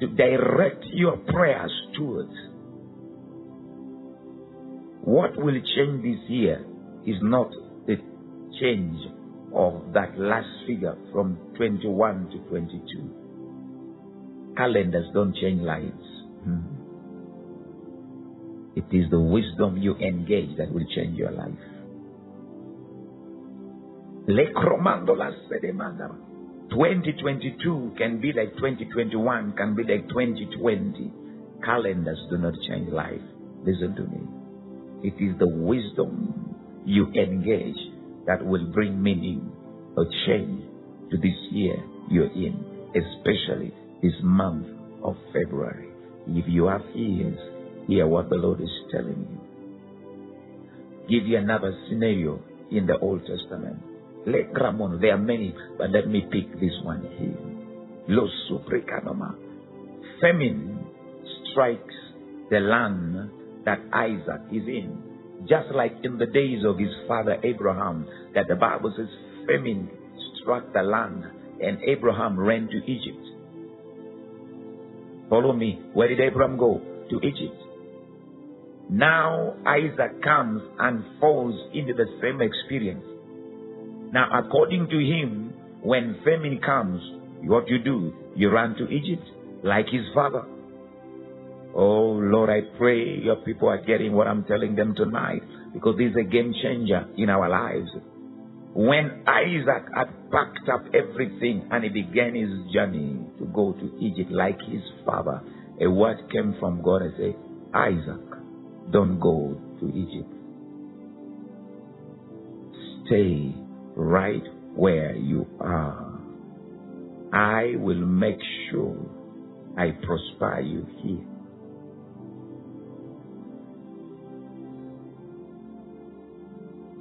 to direct your prayers towards. What will change this year is not change of that last figure from 21 to 22. Calendars don't change lives. Hmm. It is the wisdom you engage that will change your life. 2022 can be like 2021, can be like 2020. Calendars do not change life. Listen to me. It is the wisdom you engage that will bring meaning or change to this year you're in, especially this month of February. If you have ears, hear what the Lord is telling you. Give you another scenario in the Old Testament. Let Ramon, there are many, but let me pick this one here. Los Suprikanoma. Famine strikes the land that Isaac is in just like in the days of his father Abraham, that the Bible says famine struck the land and Abraham ran to Egypt. Follow me. Where did Abraham go? To Egypt. Now Isaac comes and falls into the same experience. Now, according to him, when famine comes, what you do? You run to Egypt like his father. Oh Lord, I pray your people are getting what I'm telling them tonight because this is a game changer in our lives. When Isaac had packed up everything and he began his journey to go to Egypt like his father, a word came from God and said, Isaac, don't go to Egypt. Stay right where you are. I will make sure I prosper you here.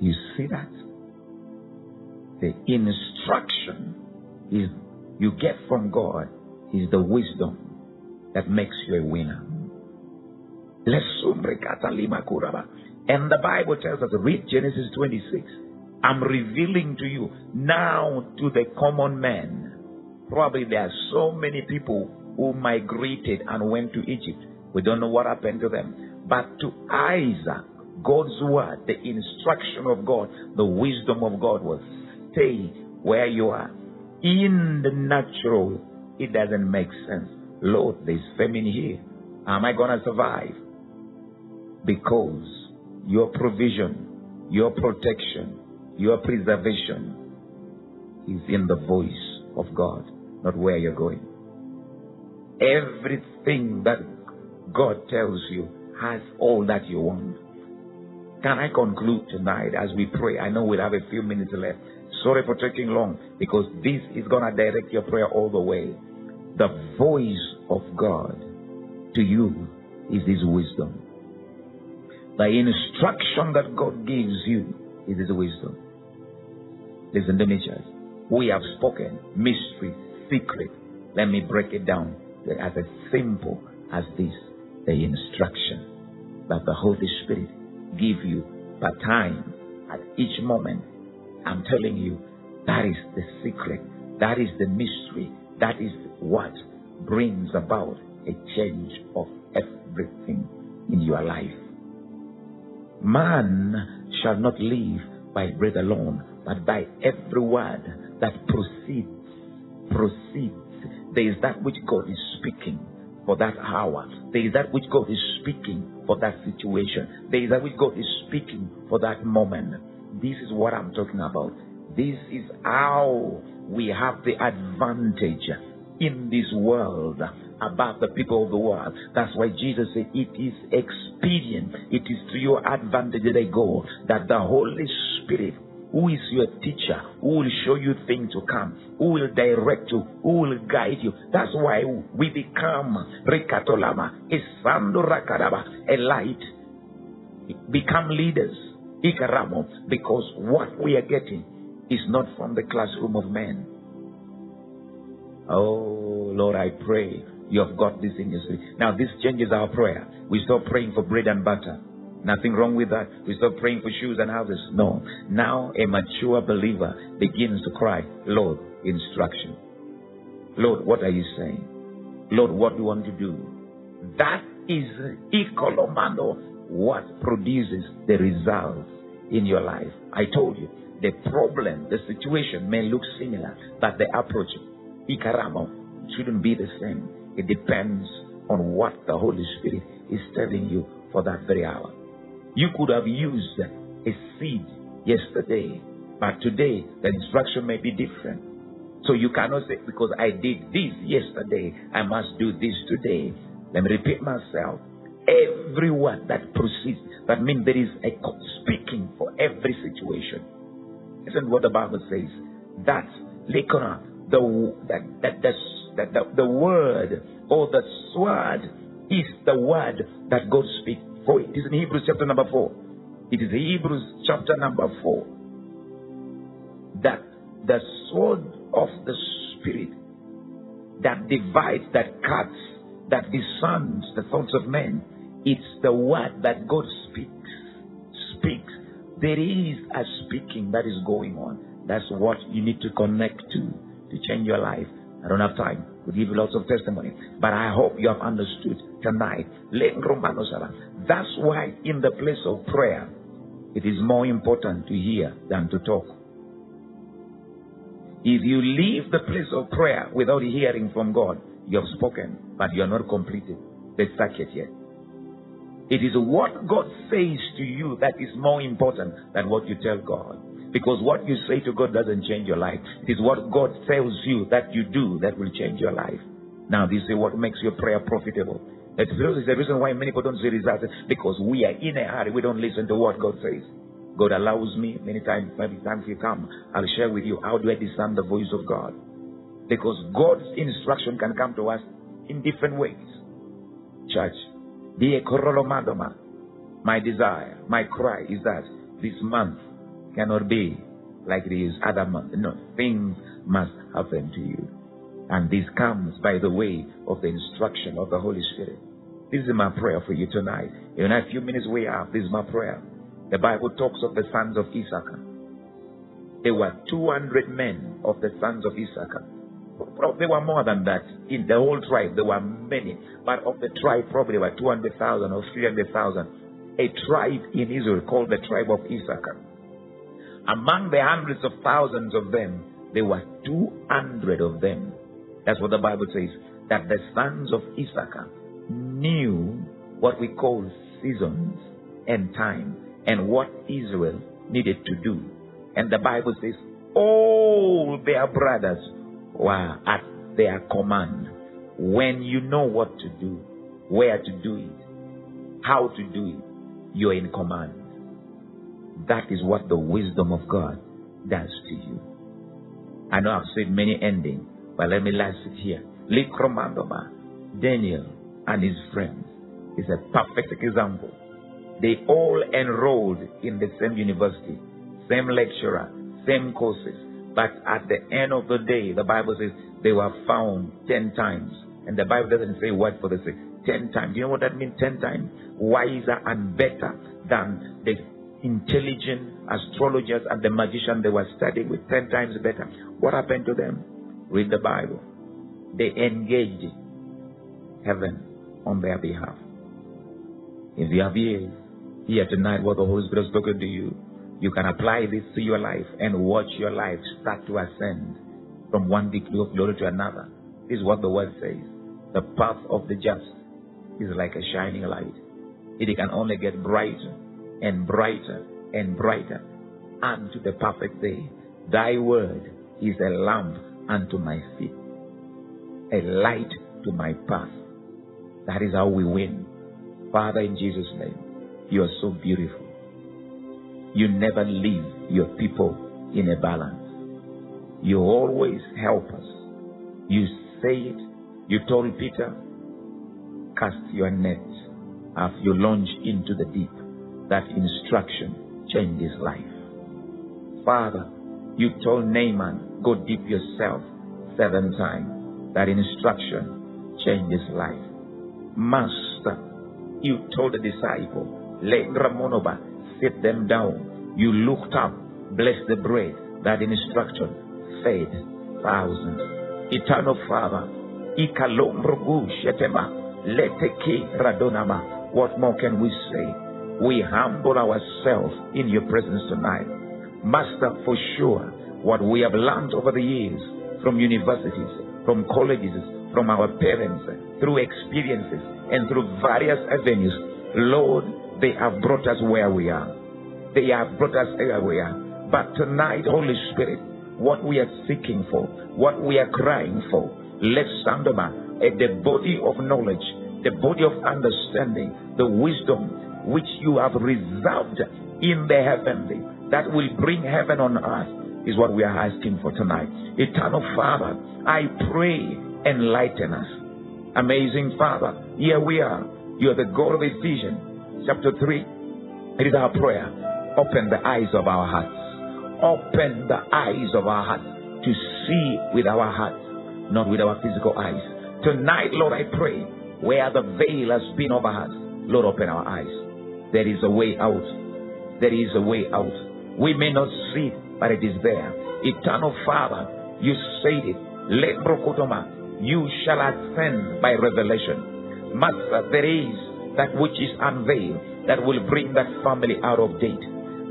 You see that? The instruction is you get from God is the wisdom that makes you a winner. And the Bible tells us, read Genesis 26. I'm revealing to you now to the common man. Probably there are so many people who migrated and went to Egypt. We don't know what happened to them. But to Isaac, God's word, the instruction of God, the wisdom of God will stay where you are. In the natural, it doesn't make sense. Lord, there's famine here. Am I going to survive? Because your provision, your protection, your preservation is in the voice of God, not where you're going. Everything that God tells you has all that you want. Can I conclude tonight as we pray? I know we'll have a few minutes left. Sorry for taking long because this is going to direct your prayer all the way. The voice of God to you is His wisdom. The instruction that God gives you is His wisdom. Listen to me, church. We have spoken mystery, secret. Let me break it down as simple as this the instruction that the Holy Spirit give you per time at each moment. I'm telling you, that is the secret. That is the mystery. That is what brings about a change of everything in your life. Man shall not live by bread alone, but by every word that proceeds, proceeds. There is that which God is speaking for that hour. There is that which God is speaking for that situation. There is that which God is speaking for that moment. This is what I'm talking about. This is how we have the advantage in this world about the people of the world. That's why Jesus said, It is expedient, it is to your advantage I go, that the Holy Spirit who is your teacher, who will show you things to come, who will direct you, who will guide you. That's why we become Rikatolama, Esando Rakadaba, a light, become leaders, Ikaramo, because what we are getting is not from the classroom of men. Oh Lord, I pray you have got this in your spirit. Now this changes our prayer. We stop praying for bread and butter. Nothing wrong with that. We stop praying for shoes and houses. No. Now a mature believer begins to cry, Lord, instruction. Lord, what are you saying? Lord, what do you want to do? That is ecolomando, what produces the results in your life. I told you, the problem, the situation may look similar, but the approach, ikaramo, shouldn't be the same. It depends on what the Holy Spirit is telling you for that very hour. You could have used a seed yesterday, but today the instruction may be different. So you cannot say, because I did this yesterday, I must do this today. Let me repeat myself. Every word that proceeds, that means there is a speaking for every situation. Isn't what the Bible says. That, Lekona, the, that, that, that, that the, the word or the sword is the word that God speaks. It is in Hebrews chapter number 4. It is Hebrews chapter number 4 that the sword of the Spirit that divides, that cuts, that discerns the thoughts of men, it's the word that God speaks. Speaks. There is a speaking that is going on. That's what you need to connect to to change your life. I don't have time to give you lots of testimony, but I hope you have understood tonight. That's why in the place of prayer, it is more important to hear than to talk. If you leave the place of prayer without hearing from God, you have spoken, but you are not completed the circuit yet. It is what God says to you that is more important than what you tell God. Because what you say to God doesn't change your life. It is what God tells you that you do that will change your life. Now, this is what makes your prayer profitable. That is the reason why many people don't see results. Because we are in a hurry. We don't listen to what God says. God allows me many times, many times you come, I'll share with you how do I discern the voice of God. Because God's instruction can come to us in different ways. Church, be a korolomadoma. My desire, my cry is that this month cannot be like these other months. No, things must happen to you. And this comes by the way of the instruction of the Holy Spirit. This is my prayer for you tonight. In a few minutes we have, this is my prayer. The Bible talks of the sons of Issachar. There were 200 men of the sons of Issachar. There were more than that. In the whole tribe, there were many. But of the tribe, probably were 200,000 or 300,000. A tribe in Israel called the tribe of Issachar. Among the hundreds of thousands of them, there were 200 of them. That's what the Bible says. That the sons of Issachar knew what we call seasons and time and what Israel needed to do. And the Bible says, all their brothers were at their command. When you know what to do, where to do it, how to do it, you're in command. That is what the wisdom of God does to you. I know I've said many endings, but let me last it here. Likromandoma, Daniel and his friends is a perfect example. They all enrolled in the same university, same lecturer, same courses. But at the end of the day, the Bible says they were found ten times. And the Bible doesn't say what for the sake. Ten times. Do you know what that means? Ten times wiser and better than the intelligent astrologers and the magician they were studying with. Ten times better. What happened to them? Read the Bible. They engaged heaven on their behalf. If you have ears, hear tonight what the Holy Spirit has spoken to you. You can apply this to your life and watch your life start to ascend from one degree of glory to another. This is what the word says. The path of the just is like a shining light. It can only get brighter and brighter and brighter unto the perfect day. Thy word is a lamp unto my feet, a light to my path. That is how we win. Father, in Jesus' name, you are so beautiful. You never leave your people in a balance. You always help us. You say it. You told Peter, cast your net as you launch into the deep. That instruction changed his life. Father, you told Naaman, go deep yourself seven times. That instruction changed his life. Master, you told the disciple, let Ramonoba sit them down. You looked up, blessed the bread. That instruction fed thousands. Eternal Father, Ikalombrogu Shetema, Leteke Radonama. What more can we say? We humble ourselves in your presence tonight. Master, for sure, what we have learned over the years from universities, from colleges, from our parents, through experiences, and through various avenues, Lord, they have brought us where we are. They have brought us where we are. But tonight, Holy Spirit, what we are seeking for, what we are crying for, let's Sandoma, eh, the body of knowledge, the body of understanding, the wisdom which you have reserved in the heavenly, that will bring heaven on earth, is what we are asking for tonight. Eternal Father, I pray, enlighten us. Amazing Father, here we are. You are the God of Ephesians, chapter 3. It is our prayer. Open the eyes of our hearts. Open the eyes of our hearts to see with our hearts, not with our physical eyes. Tonight, Lord, I pray, where the veil has been over us, Lord, open our eyes. There is a way out. There is a way out. We may not see it, but it is there. Eternal Father, you said it. Let Brokotoma, you shall ascend by revelation. Master, there is that which is unveiled that will bring that family out of date.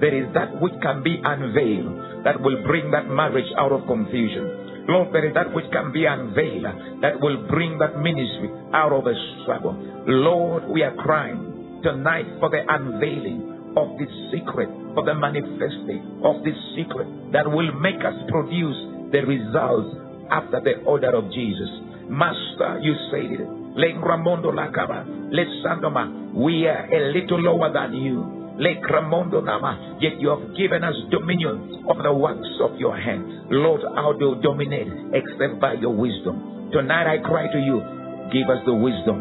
There is that which can be unveiled that will bring that marriage out of confusion. Lord, there is that which can be unveiled that will bring that ministry out of a struggle. Lord, we are crying tonight for the unveiling of this secret, for the manifesting of this secret that will make us produce the results after the order of Jesus. Master, you said it. Lengramondo lakaba. Lesandoma. We are a little lower than you. Lekramondo nama. Yet you have given us dominion of the works of your hand. Lord, how do you dominate except by your wisdom? Tonight I cry to you. Give us the wisdom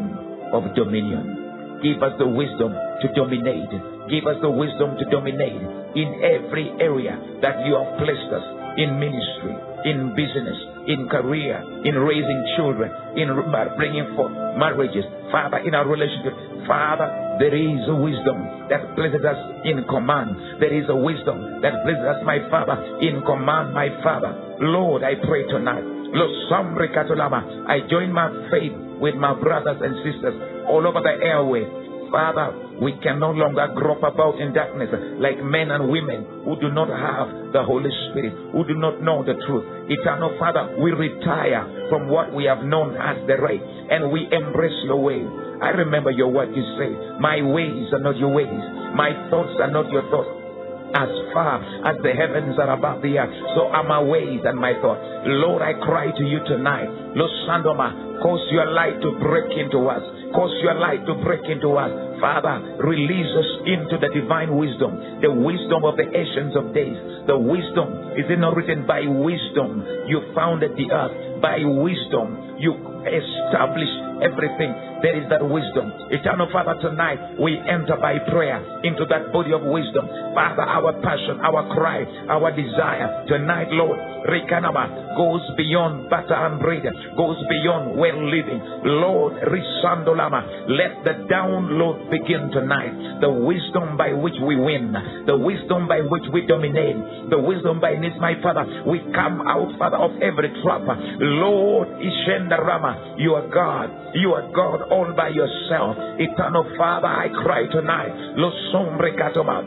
of dominion. Give us the wisdom to dominate. Give us the wisdom to dominate in every area that you have placed us in ministry, in business, in career, in raising children, in bringing forth marriages. Father, in our relationship, Father, there is a wisdom that places us in command. There is a wisdom that places us, my Father, in command, my Father. Lord, I pray tonight. I join my faith with my brothers and sisters all over the airway. Father, we can no longer grope about in darkness like men and women who do not have the Holy Spirit, who do not know the truth. Eternal Father, we retire from what we have known as the right and we embrace your way. I remember your word you say, My ways are not your ways, my thoughts are not your thoughts as far as the heavens are above the earth. So are my ways and my thoughts. Lord, I cry to you tonight. Lord Sandoma, cause your light to break into us. Cause your light to break into us. Father, release us into the divine wisdom, the wisdom of the ancients of days. The wisdom, is it not written by wisdom you founded the earth? By wisdom you established everything. There is that wisdom. Eternal Father, tonight we enter by prayer into that body of wisdom. Father, our passion, our cry, our desire tonight, Lord, Rekanaba goes beyond butter and bread, goes beyond well living. Lord, Risandolama, let the download begin tonight. The wisdom by which we win, the wisdom by which we dominate, the wisdom by which, my Father, we come out, Father, of every trap. Lord, Ishenda Rama, you are God. You are God all by yourself. Eternal Father, I cry tonight. Katoma.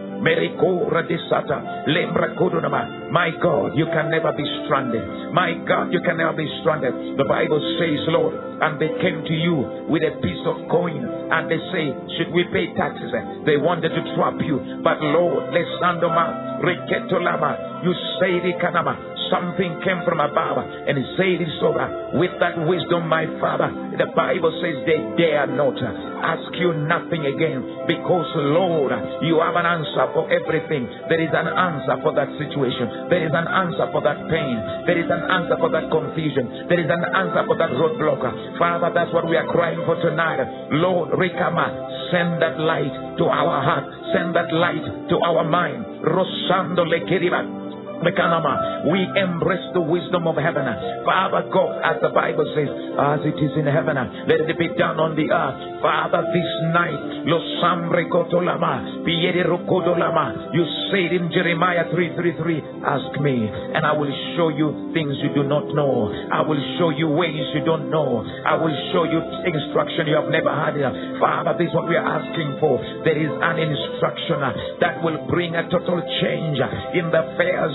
My God, you can never be stranded. My God, you can never be stranded. The Bible says, Lord, and they came to you with a piece of coin and they say, Should we pay taxes? They wanted to trap you. But Lord, Lesandoma, Reketolama, you say the Kanama, something came from above and he said it's over with that wisdom, my Father. The Bible says they dare not ask you nothing again because, Lord, you have an answer for everything. There is an answer for that situation. There is an answer for that pain. There is an answer for that confusion. There is an answer for that roadblock. Father, that's what we are crying for tonight. Lord, Rikama, send that light to our heart. Send that light to our mind. Rosando Lekiriba. We embrace the wisdom of heaven. Father God, as the Bible says, as it is in heaven, let it be done on the earth. Father, this night, you said in Jeremiah 3:33, ask me, and I will show you things you do not know. I will show you ways you don't know. I will show you instruction you have never had. Father, this is what we are asking for. There is an instruction that will bring a total change in the affairs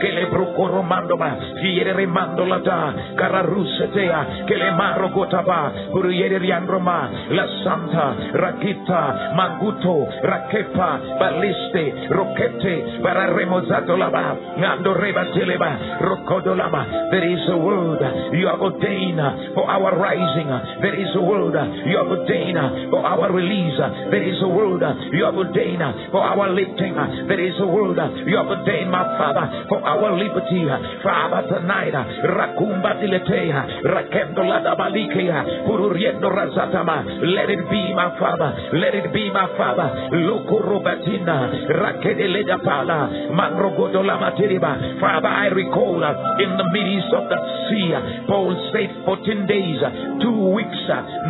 que le mandoma, fiere remando la da, cararusetea, que le maro gotaba, la santa, manguto, baliste, roquete, para remozato reba teleba. There is a word you have ordained for our rising. There is a word you have ordained for our release. There is a word you have ordained for our lifting. There is a word you have ordained, my Father, for our liberty. Father, tonight, uh, Rakumba Diletea, uh, Rakendo Ladabalikea, uh, Pururiendo Razatama, let it be, my Father, let it be, my Father, Loko Robatina, Rakedeleda Pala, Manrogodola Materiba. Father, I recall in the midst of the sea, Paul said 14 days, two weeks,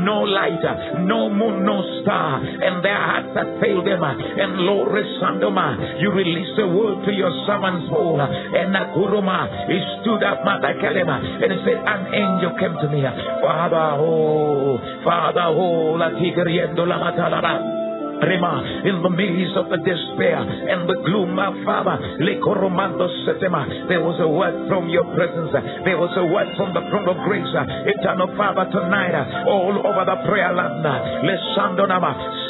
no light, no moon, no star, and their hearts that failed them. And Lord, Resandoma, you release the word to your servants, And Nakuruma, he stood up, and he said, An angel came to me. Father, oh, Father, oh, la tigriendo la matalaba. Rema, in the midst of the despair and the gloom, my Father, there was a word from your presence. There was a word from the throne of grace. Eternal Father, tonight, all over the prayer land,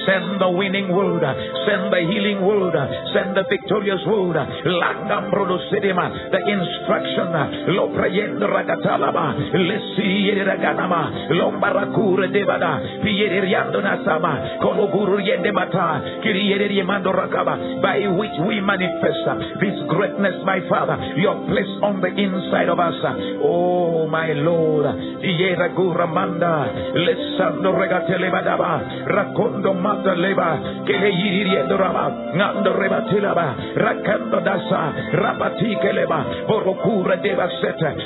Send the winning word. Send the healing word. Send the victorious word. The instruction. Lo prayendo ragatalaba. Lesi raganama. Lombarakure devada. Pieriando nasama. Kologuru yende mata. Kiriere yemando rakaba. By which we manifest this greatness, my Father. Your place on the inside of us. Oh, my Lord. Iera guramanda. Lesando regatele badaba. Leva, que le hiriendo raba, ando rebatilaba, racando dasa, rabati que leva, por cubre de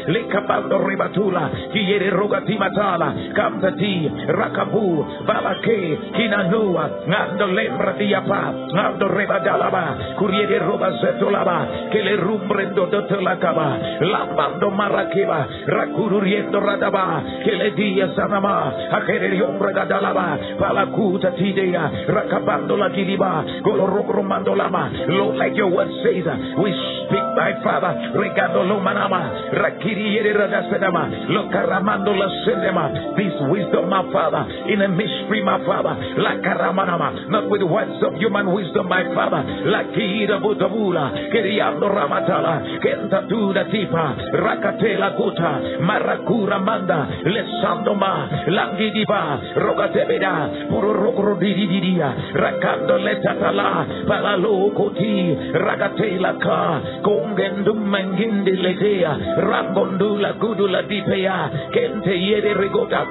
le capando rebatula, quiere rogati matala, cantati, racabu, babaque, quinanua, ando lembra diapa, ando rebadalaba, curiere roba setolaba, que le rumbrendo dotolacaba, lambando marraqueba, racururiendo radaba, que le días anama, a querer hombre dadalaba, palacuta tidea, Rakabando la giliba. Goloromando lama. Lord, like your word says, uh, we speak by Father. Regando lo manama. Rakiri yere radasedama. Lokaramando la sendema. This wisdom, my Father, in a mystery, my Father. La karamanama. Not with words of human wisdom, my Father. La kira butabula. Keriando ramatala. Kenta tuda tipa. Rakatela kuta. Marakura manda. Lesandoma. Langidiba. Rogatebeda. Puro rokro dididia. Rakando letatala. Palalo koti. Ragatela ka. Kongendum mangindi letea. Rambondula gudula dipea. Kente yere regota.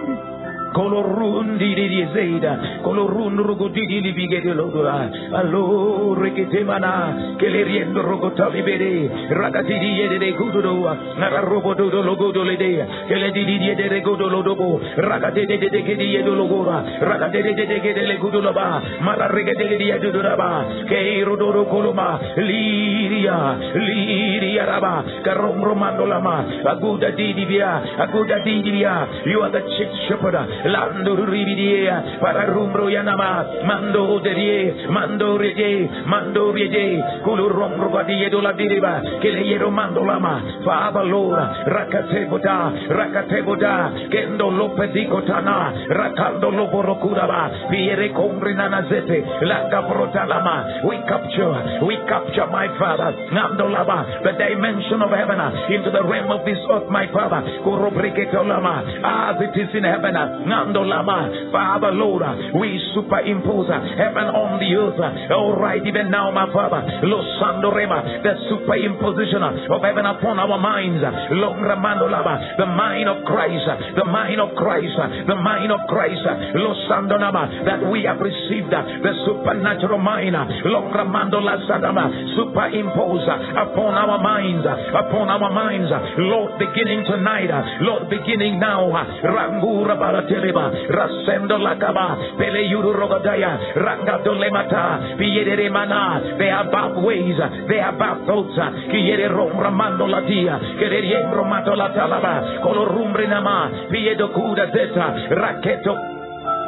Colorundi di Zeida, colorun rugudi di bigede lodora, allo rekete mana, che le riendo rogota libere, ragazzi di yede de gudoa, nara robodo logodo di di yede regodo lodobo, ragazzi de de logora, ragazzi de de che de le gudoba, mara regede di yedo raba, che i rodoro coloma, liria, liria raba, carom romando lama, aguda di di via, aguda di di via, you are the chief shepherd, lando ribidia para rumbro yanama mando derie mando rege mando rege kulu rombro gadie do la diriba che le yero mando lama fa valora rakate boda rakate boda kendo lope dikotana rakando rokuraba piere komri nanazete lama we capture we capture my father. Nando lama the dimension of heaven into the realm of this earth my father. Korobriketo lama as it is in heaven Father Lord, we superimpose heaven on the earth. All right, even now, my Father, Lo Sando Rema, the superimposition of heaven upon our minds. The mind of Christ, the mind of Christ, the mind of Christ. Lo Sando Nama, that we have received the supernatural mind. Long Ramando La Sadama, superimpose upon our minds, upon our minds. Lord, beginning tonight, Lord, beginning now. Rangura Barateleba, Rasendo Lakaba, Pele Yuru Rogadaya, Rangado Lemata, Piedere Mana, they are bad ways, they are bad thoughts, Kiere Rom Ramando Latia, Kererie Romato La Talaba, Colorumbre Nama, Piedo Kuda Zeta, Raketo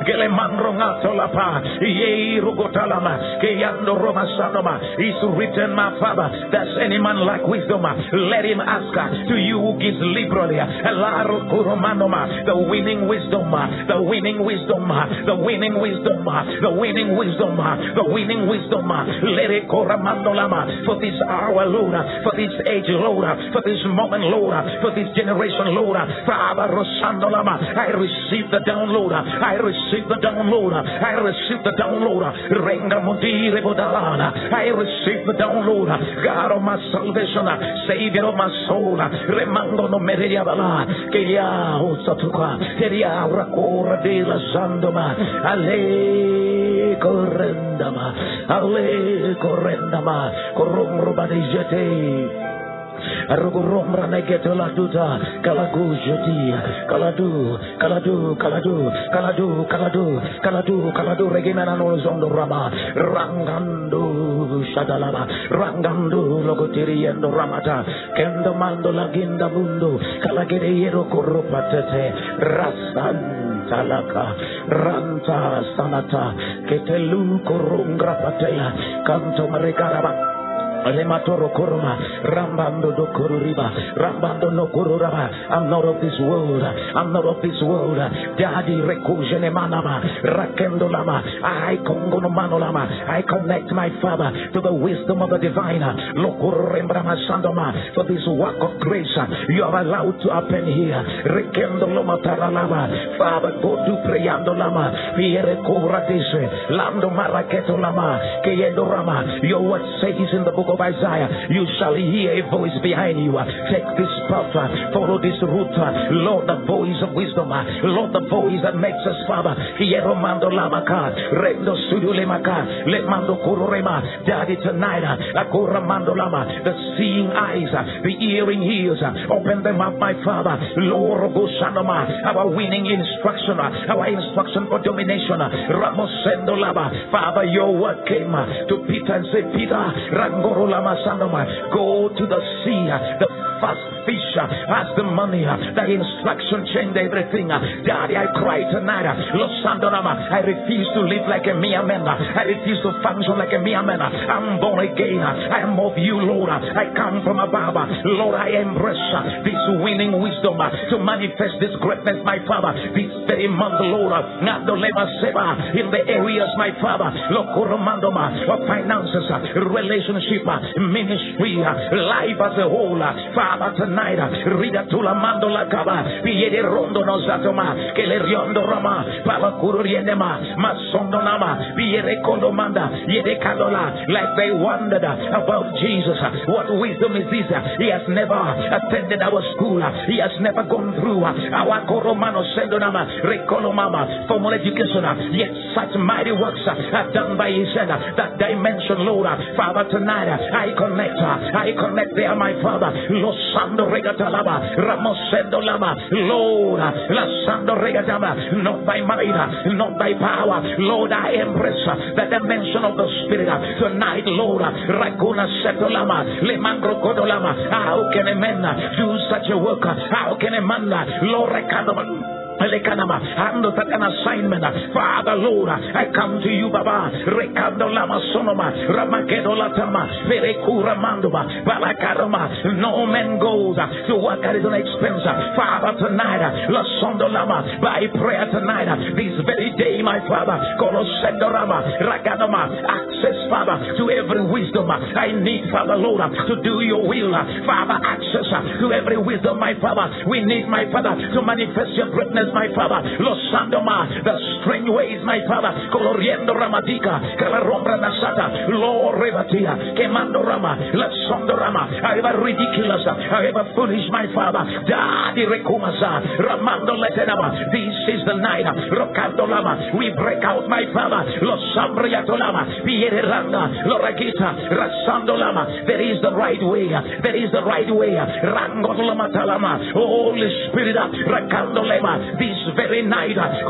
que le manrongato pa ye rugotalama que yando roma sanoma. Is written my father that's any man like wisdom. Let him ask to you who gives liberally. The winning wisdom the winning wisdom the winning wisdom the winning wisdom the winning wisdom. Let it koramandolama for this hour Lord for this age Lord for this moment Lord for this generation Lord Father Rosandolama I receive the download I receive receive the download. I receive the download. Renga Mundire Bodalana. I receive the download. God of my salvation, Savior of my soul. Remango no Meriabala. Que ya usatuka. Ya rakora de la sandoma. Ale correndama. Ale correndama. Corromba de jete. Arugurombra negeto la duta, kalagu jodi, kaladu, kaladu, kaladu, kaladu, kaladu, kaladu, kaladu, regimena no zondo rama, rangando shadalaba, rangando logotiriendo ramata, kendo mando la ginda bundo, kalagere yero korupatete, rasan talaka ranta sanata. Ketelu korungra patea kanto marekaraba Rematoro do. I'm not of this world. I'm not of this world. Daddy rekujene manama, rakendo lama. I kongono manolama. I connect my Father to the wisdom of the divine. Lokurembrama sandoma. For this work of grace, you are allowed to happen here. Rekendo loma taralama. Father, go to prayando lama. Piere kura dise, lando maraketo lama. Keyendo rama. Your word says in the book of Isaiah, you shall hear a voice behind you. Take this path, uh, follow this route. Uh, Lord, the voice of wisdom. Uh, Lord, the voice that makes us, Father. Hiero mando lamaka, rendo sudule maka, let mando kurorema. Daddy, tonight, akura mando lama, the seeing eyes, the hearing ears, open them up, my Father. Lord, our winning instruction, our instruction for domination. Ramosendo lama. Father, your word came to Peter and said, Peter, go to the sea, the fast fish has the money, the instruction changed everything. Daddy, I cry tonight. Los Sandorama, I refuse to live like a mere man. I refuse to function like a mere man. I'm born again. I am of you, Lord. I come from above. Lord, I embrace this winning wisdom to manifest this greatness, my Father. This very month, Lord, Nadolema Seba, in the areas, my Father, Lokoromandoma, of finances, relationship, ministry, life as a whole. Father, tonight, uh, Rida Tula Mandola Kaba, Piede Rondo Nozatoma, Keleriondo Rama, Pala Kururienema, Masondo Nama, Piede Kondomanda, Yede Kadola, like they wondered uh, about Jesus. Uh, what wisdom is this? He has never attended our school, he has never gone through our Koromano Sendonama, Rekolomama, formal education, yet such mighty works are done by his hand. That dimension, Lord, Father, tonight I connect, I connect there, my Father, Los Sando Regatalaba, Ramosendo Lama, Lord, La Sando Regatama, not by might, not by power, Lord, I embrace the dimension of the Spirit. Tonight, Lord, Rakuna Setolama, Lemangro Kodolama, how can a man do such a work? How can a man, Lord, Rekadama, Ando an assignment. Father, Lord, I come to you, Baba. Rekando lama sonoma, ramakedo latama, verekura mandoba, balakadoma. No man goes to work at his own expense. Father, tonight, la sondo lama, by prayer tonight, this very day, my Father, kolosendorama, rakadoma, access, Father, to every wisdom. I need, Father, Lord, to do your will. Father, access to every wisdom, my Father. We need, my Father, to manifest your greatness my Father. Los Sandoma, the strange ways, my Father. Coloriendo Ramadika, Calarombra Nasata, Lord Rebatia, Quemando Rama, La however ridiculous, however foolish, my Father. Daddy Rekumasa, Ramando Letenama. This is the night, Rocando Lama. We break out, my Father. Los Sambriatolama, Pierranda, Loragita, Rasando Lama. There is the right way, there is the right way. Rango Lama talama, Holy Spirit, Rakando Lema this very night. Uh,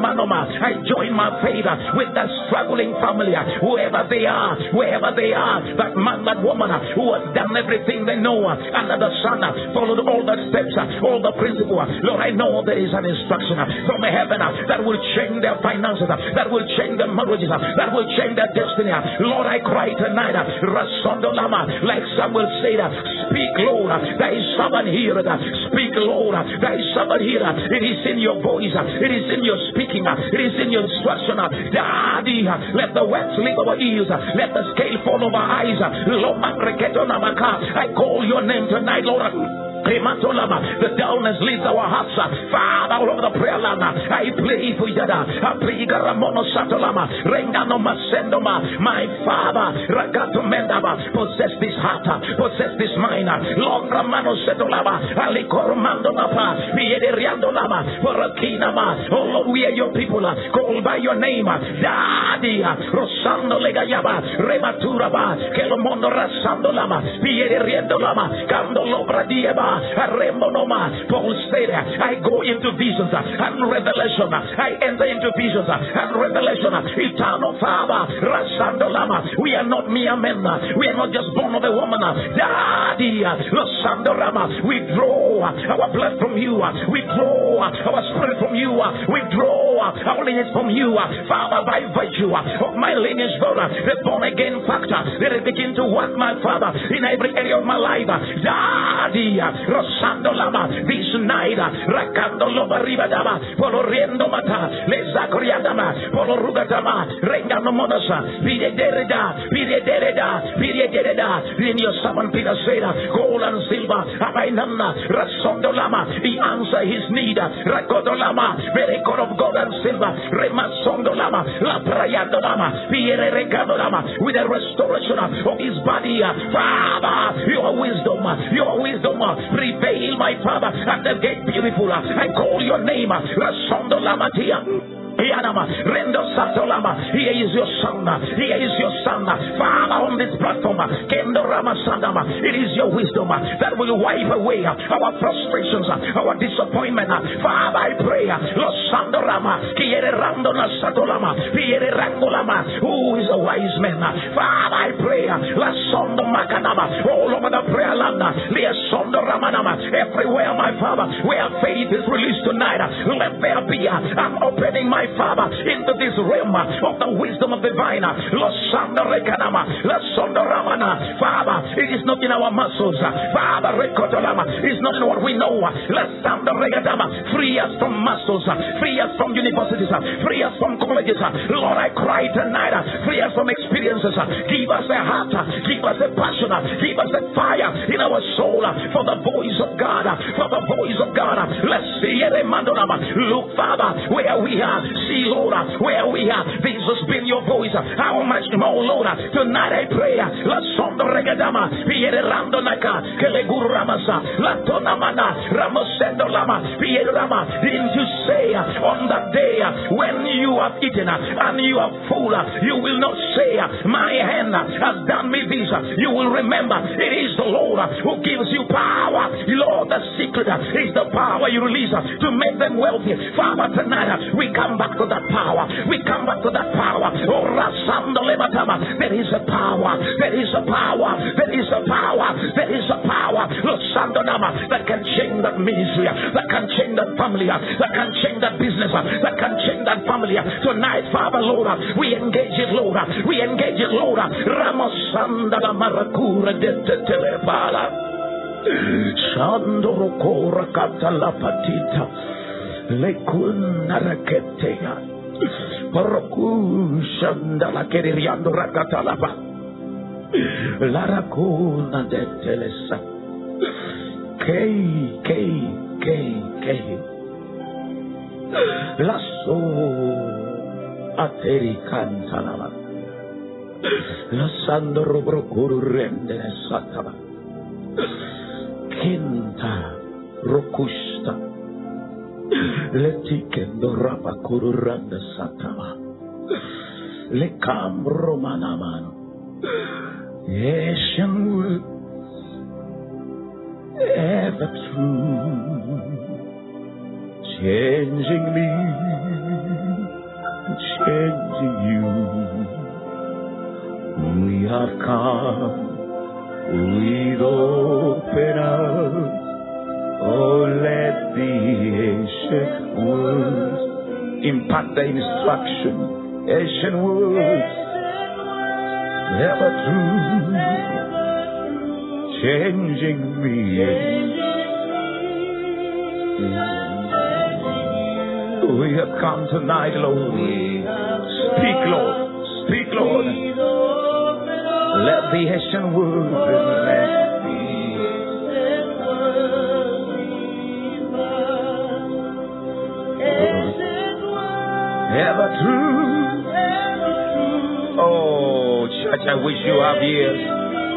Manoma. I join my faith uh, with that struggling family, uh, whoever they are, wherever they are, that man, that woman who has done everything they know under the sun, followed all the steps, all the principles. Lord, I know there is an instruction from heaven that will change their finances, that will change their marriages, that will change their destiny. Lord, I cry tonight, Rasondo Lama, like Samuel said, speak, Lord, thy someone here, speak, Lord, thy servant here. It is in your voice, it is in your speaking, it is in your instruction. Let the words leave our ears, let the scale fall over our eyes. I call your name tonight, Lord. The dullness leaves our hearts. Father, all over the prayer land, I pray for Yada. I pray Garamono Satolama. Rengano Masendoma. My Father, Ragato Mendaba. Possess this heart. Possess this mind. Lord Ramano Setolama. Alikormando Lapa. Biederiando Lama. Forakinama. Oh Lord, we are your people. Called by your name. Daddy. Rosando Legayaba. Rematuraba. Kelomondo Rasando Lama. Biederiendo Lama. Cando Lobra Dieba. Paul said, I go into visions and revelation. I enter into visions and revelation. Eternal Father, Rasandolama. We are not mere men. We are not just born of a woman. Daddy, Rasandolama. We draw our blood from you. We draw our spirit from you. We draw our lineage from you. Father, by virtue of my lineage, Father, the born again factor, let it begin to work, my Father, in every area of my life. Daddy, Rosandolama, this night, Rakandoloma Ribadama, Poloriendo Mata, Lezakriadama, Polorugatama, Rengano Monasa, Vide Dereda, Vide Dereda, Vide Dereda, in your servant Peter said, gold and silver, Abainana, Rasondolama, he answer his need, Rakodolama, very God of gold and silver, Remasondolama, La Prayandolama, Viere Recadolama, with the restoration of his body, Father, your wisdom, your wisdom, prevail, my Father, at the gate beautiful, I call your name, Rasondolama Tia. Rendo Satolama. Here is your son. Is your son. Father on this platform. Kendo Rama Sandama. It is your wisdom that will wipe away our frustrations, our disappointment. Father, I pray. Los Sandorama. Kiere Rando Satolama. Kiere Rangolama. Who is a wise man? Father, I pray. La Sondo Makanama. All over the prayer land. Lia Sondo Ramanama. Everywhere, my Father, where faith is released tonight. Let there be an opening, my Father, into this realm of the wisdom of the divine. Father, it is not in our muscles. Father, it's not in what we know. Free us from muscles, free us from universities, free us from colleges. Lord, I cry tonight, free us from experiences. Give us a heart, give us a passion, give us a fire in our soul for the voice of God, for the voice of God. Let's see it, Look, Father, where we are. See, Lord, where we are. Has been your voice. How much more, Lord? Tonight I pray. La sondo regadama. Piere rando naka. Kele guru ramasa. La tonamana. Ramosendo lama. Piere rama. Didn't you say uh, on that day uh, when you have eaten uh, and you are full, you will not say, My hand has done me this. You will remember it is the Lord who gives you power. Lord, the secret is the power you release to make them wealthy. Father, tonight we come back to that power. We come back to that power. Oh, there is a power. There is a power. There is a power. There is a power. That can change that ministry. That can change that family. That can change that business. That can change that family. Tonight, Father, Lord, we engage it, Lord. We engage it, Lord. Ramosanda la maracura de telepala. Shandoro kora kata la patita. Lekuna raketea. Paroku shandala keririando rakatalaba. La racuna de telesa. Kei, kei, kei, kei. Lasso ateri cantalaba. Lasando robrocuru rendere sataba. Kinta rokusta. Letikendo rapa kururanda satama. Lekam romanaman. Words ever true. Changing me, changing you. We have come with open arms. Oh, let the ancient words impart the instruction. Ancient words, ever true, changing me. We have come tonight, Lord. Speak, Lord. Speak, Lord. Let the ancient words ever true. Oh, church, I wish you have ears.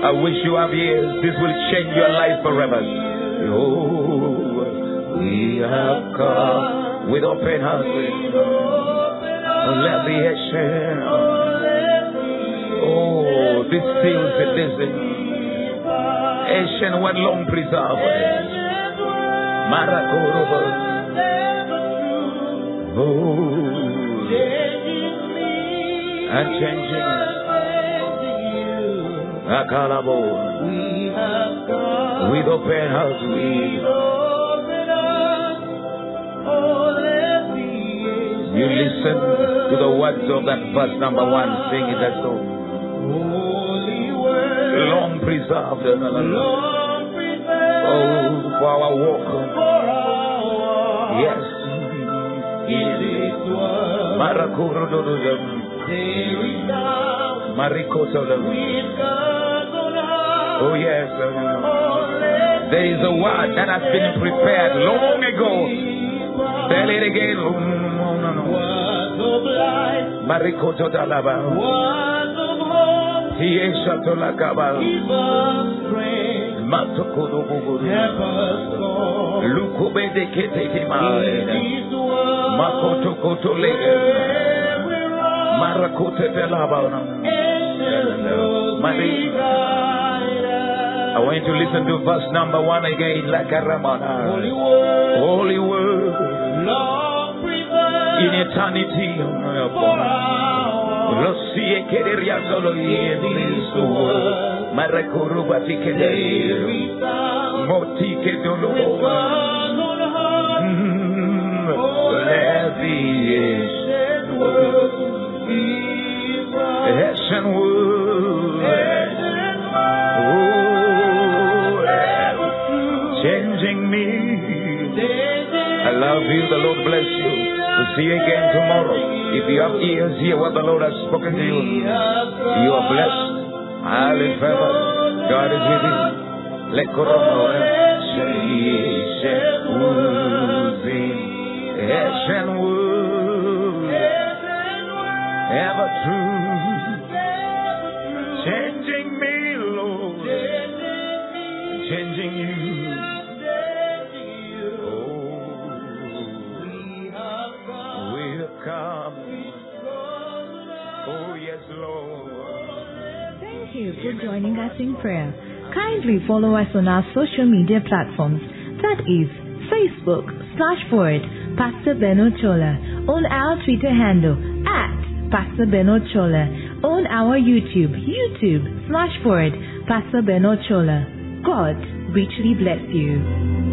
I wish you have ears. This will change your life forever. Oh, we have come with open hearts. Let the action. Oh, this seals this is. Ancient one long preserved. Marakorobo. Oh. Changing me and changing. Akalabo. With open house. We You listen to the words of that verse number one. Sing it as so. Holy word, long preserved. Oh, for our walk. Marakuro Marikoto. Oh, yes. There is a word that has been prepared long ago. Tell it again. Oh, no, no, no. Marikoto Dalaba. Tiesha Tolakaba. Matokodo Marakote Delaba. Mari. I want you to listen to verse number one again, like a Ramana. Holy word in eternity. Rosie querería solo Yesu. Marakuruba tikede. Moti que dolor. Bless you. We'll see you again tomorrow. If you have ears, hear what the Lord has spoken to you. You are blessed. Live forever. God is with you. Let go Ever prayer. Kindly follow us on our social media platforms. That is Facebook slash forward Pastor Beno Chola, on our Twitter handle at Pastor Beno Chola, on our YouTube, YouTube slash forward Pastor Beno Chola. God richly bless you.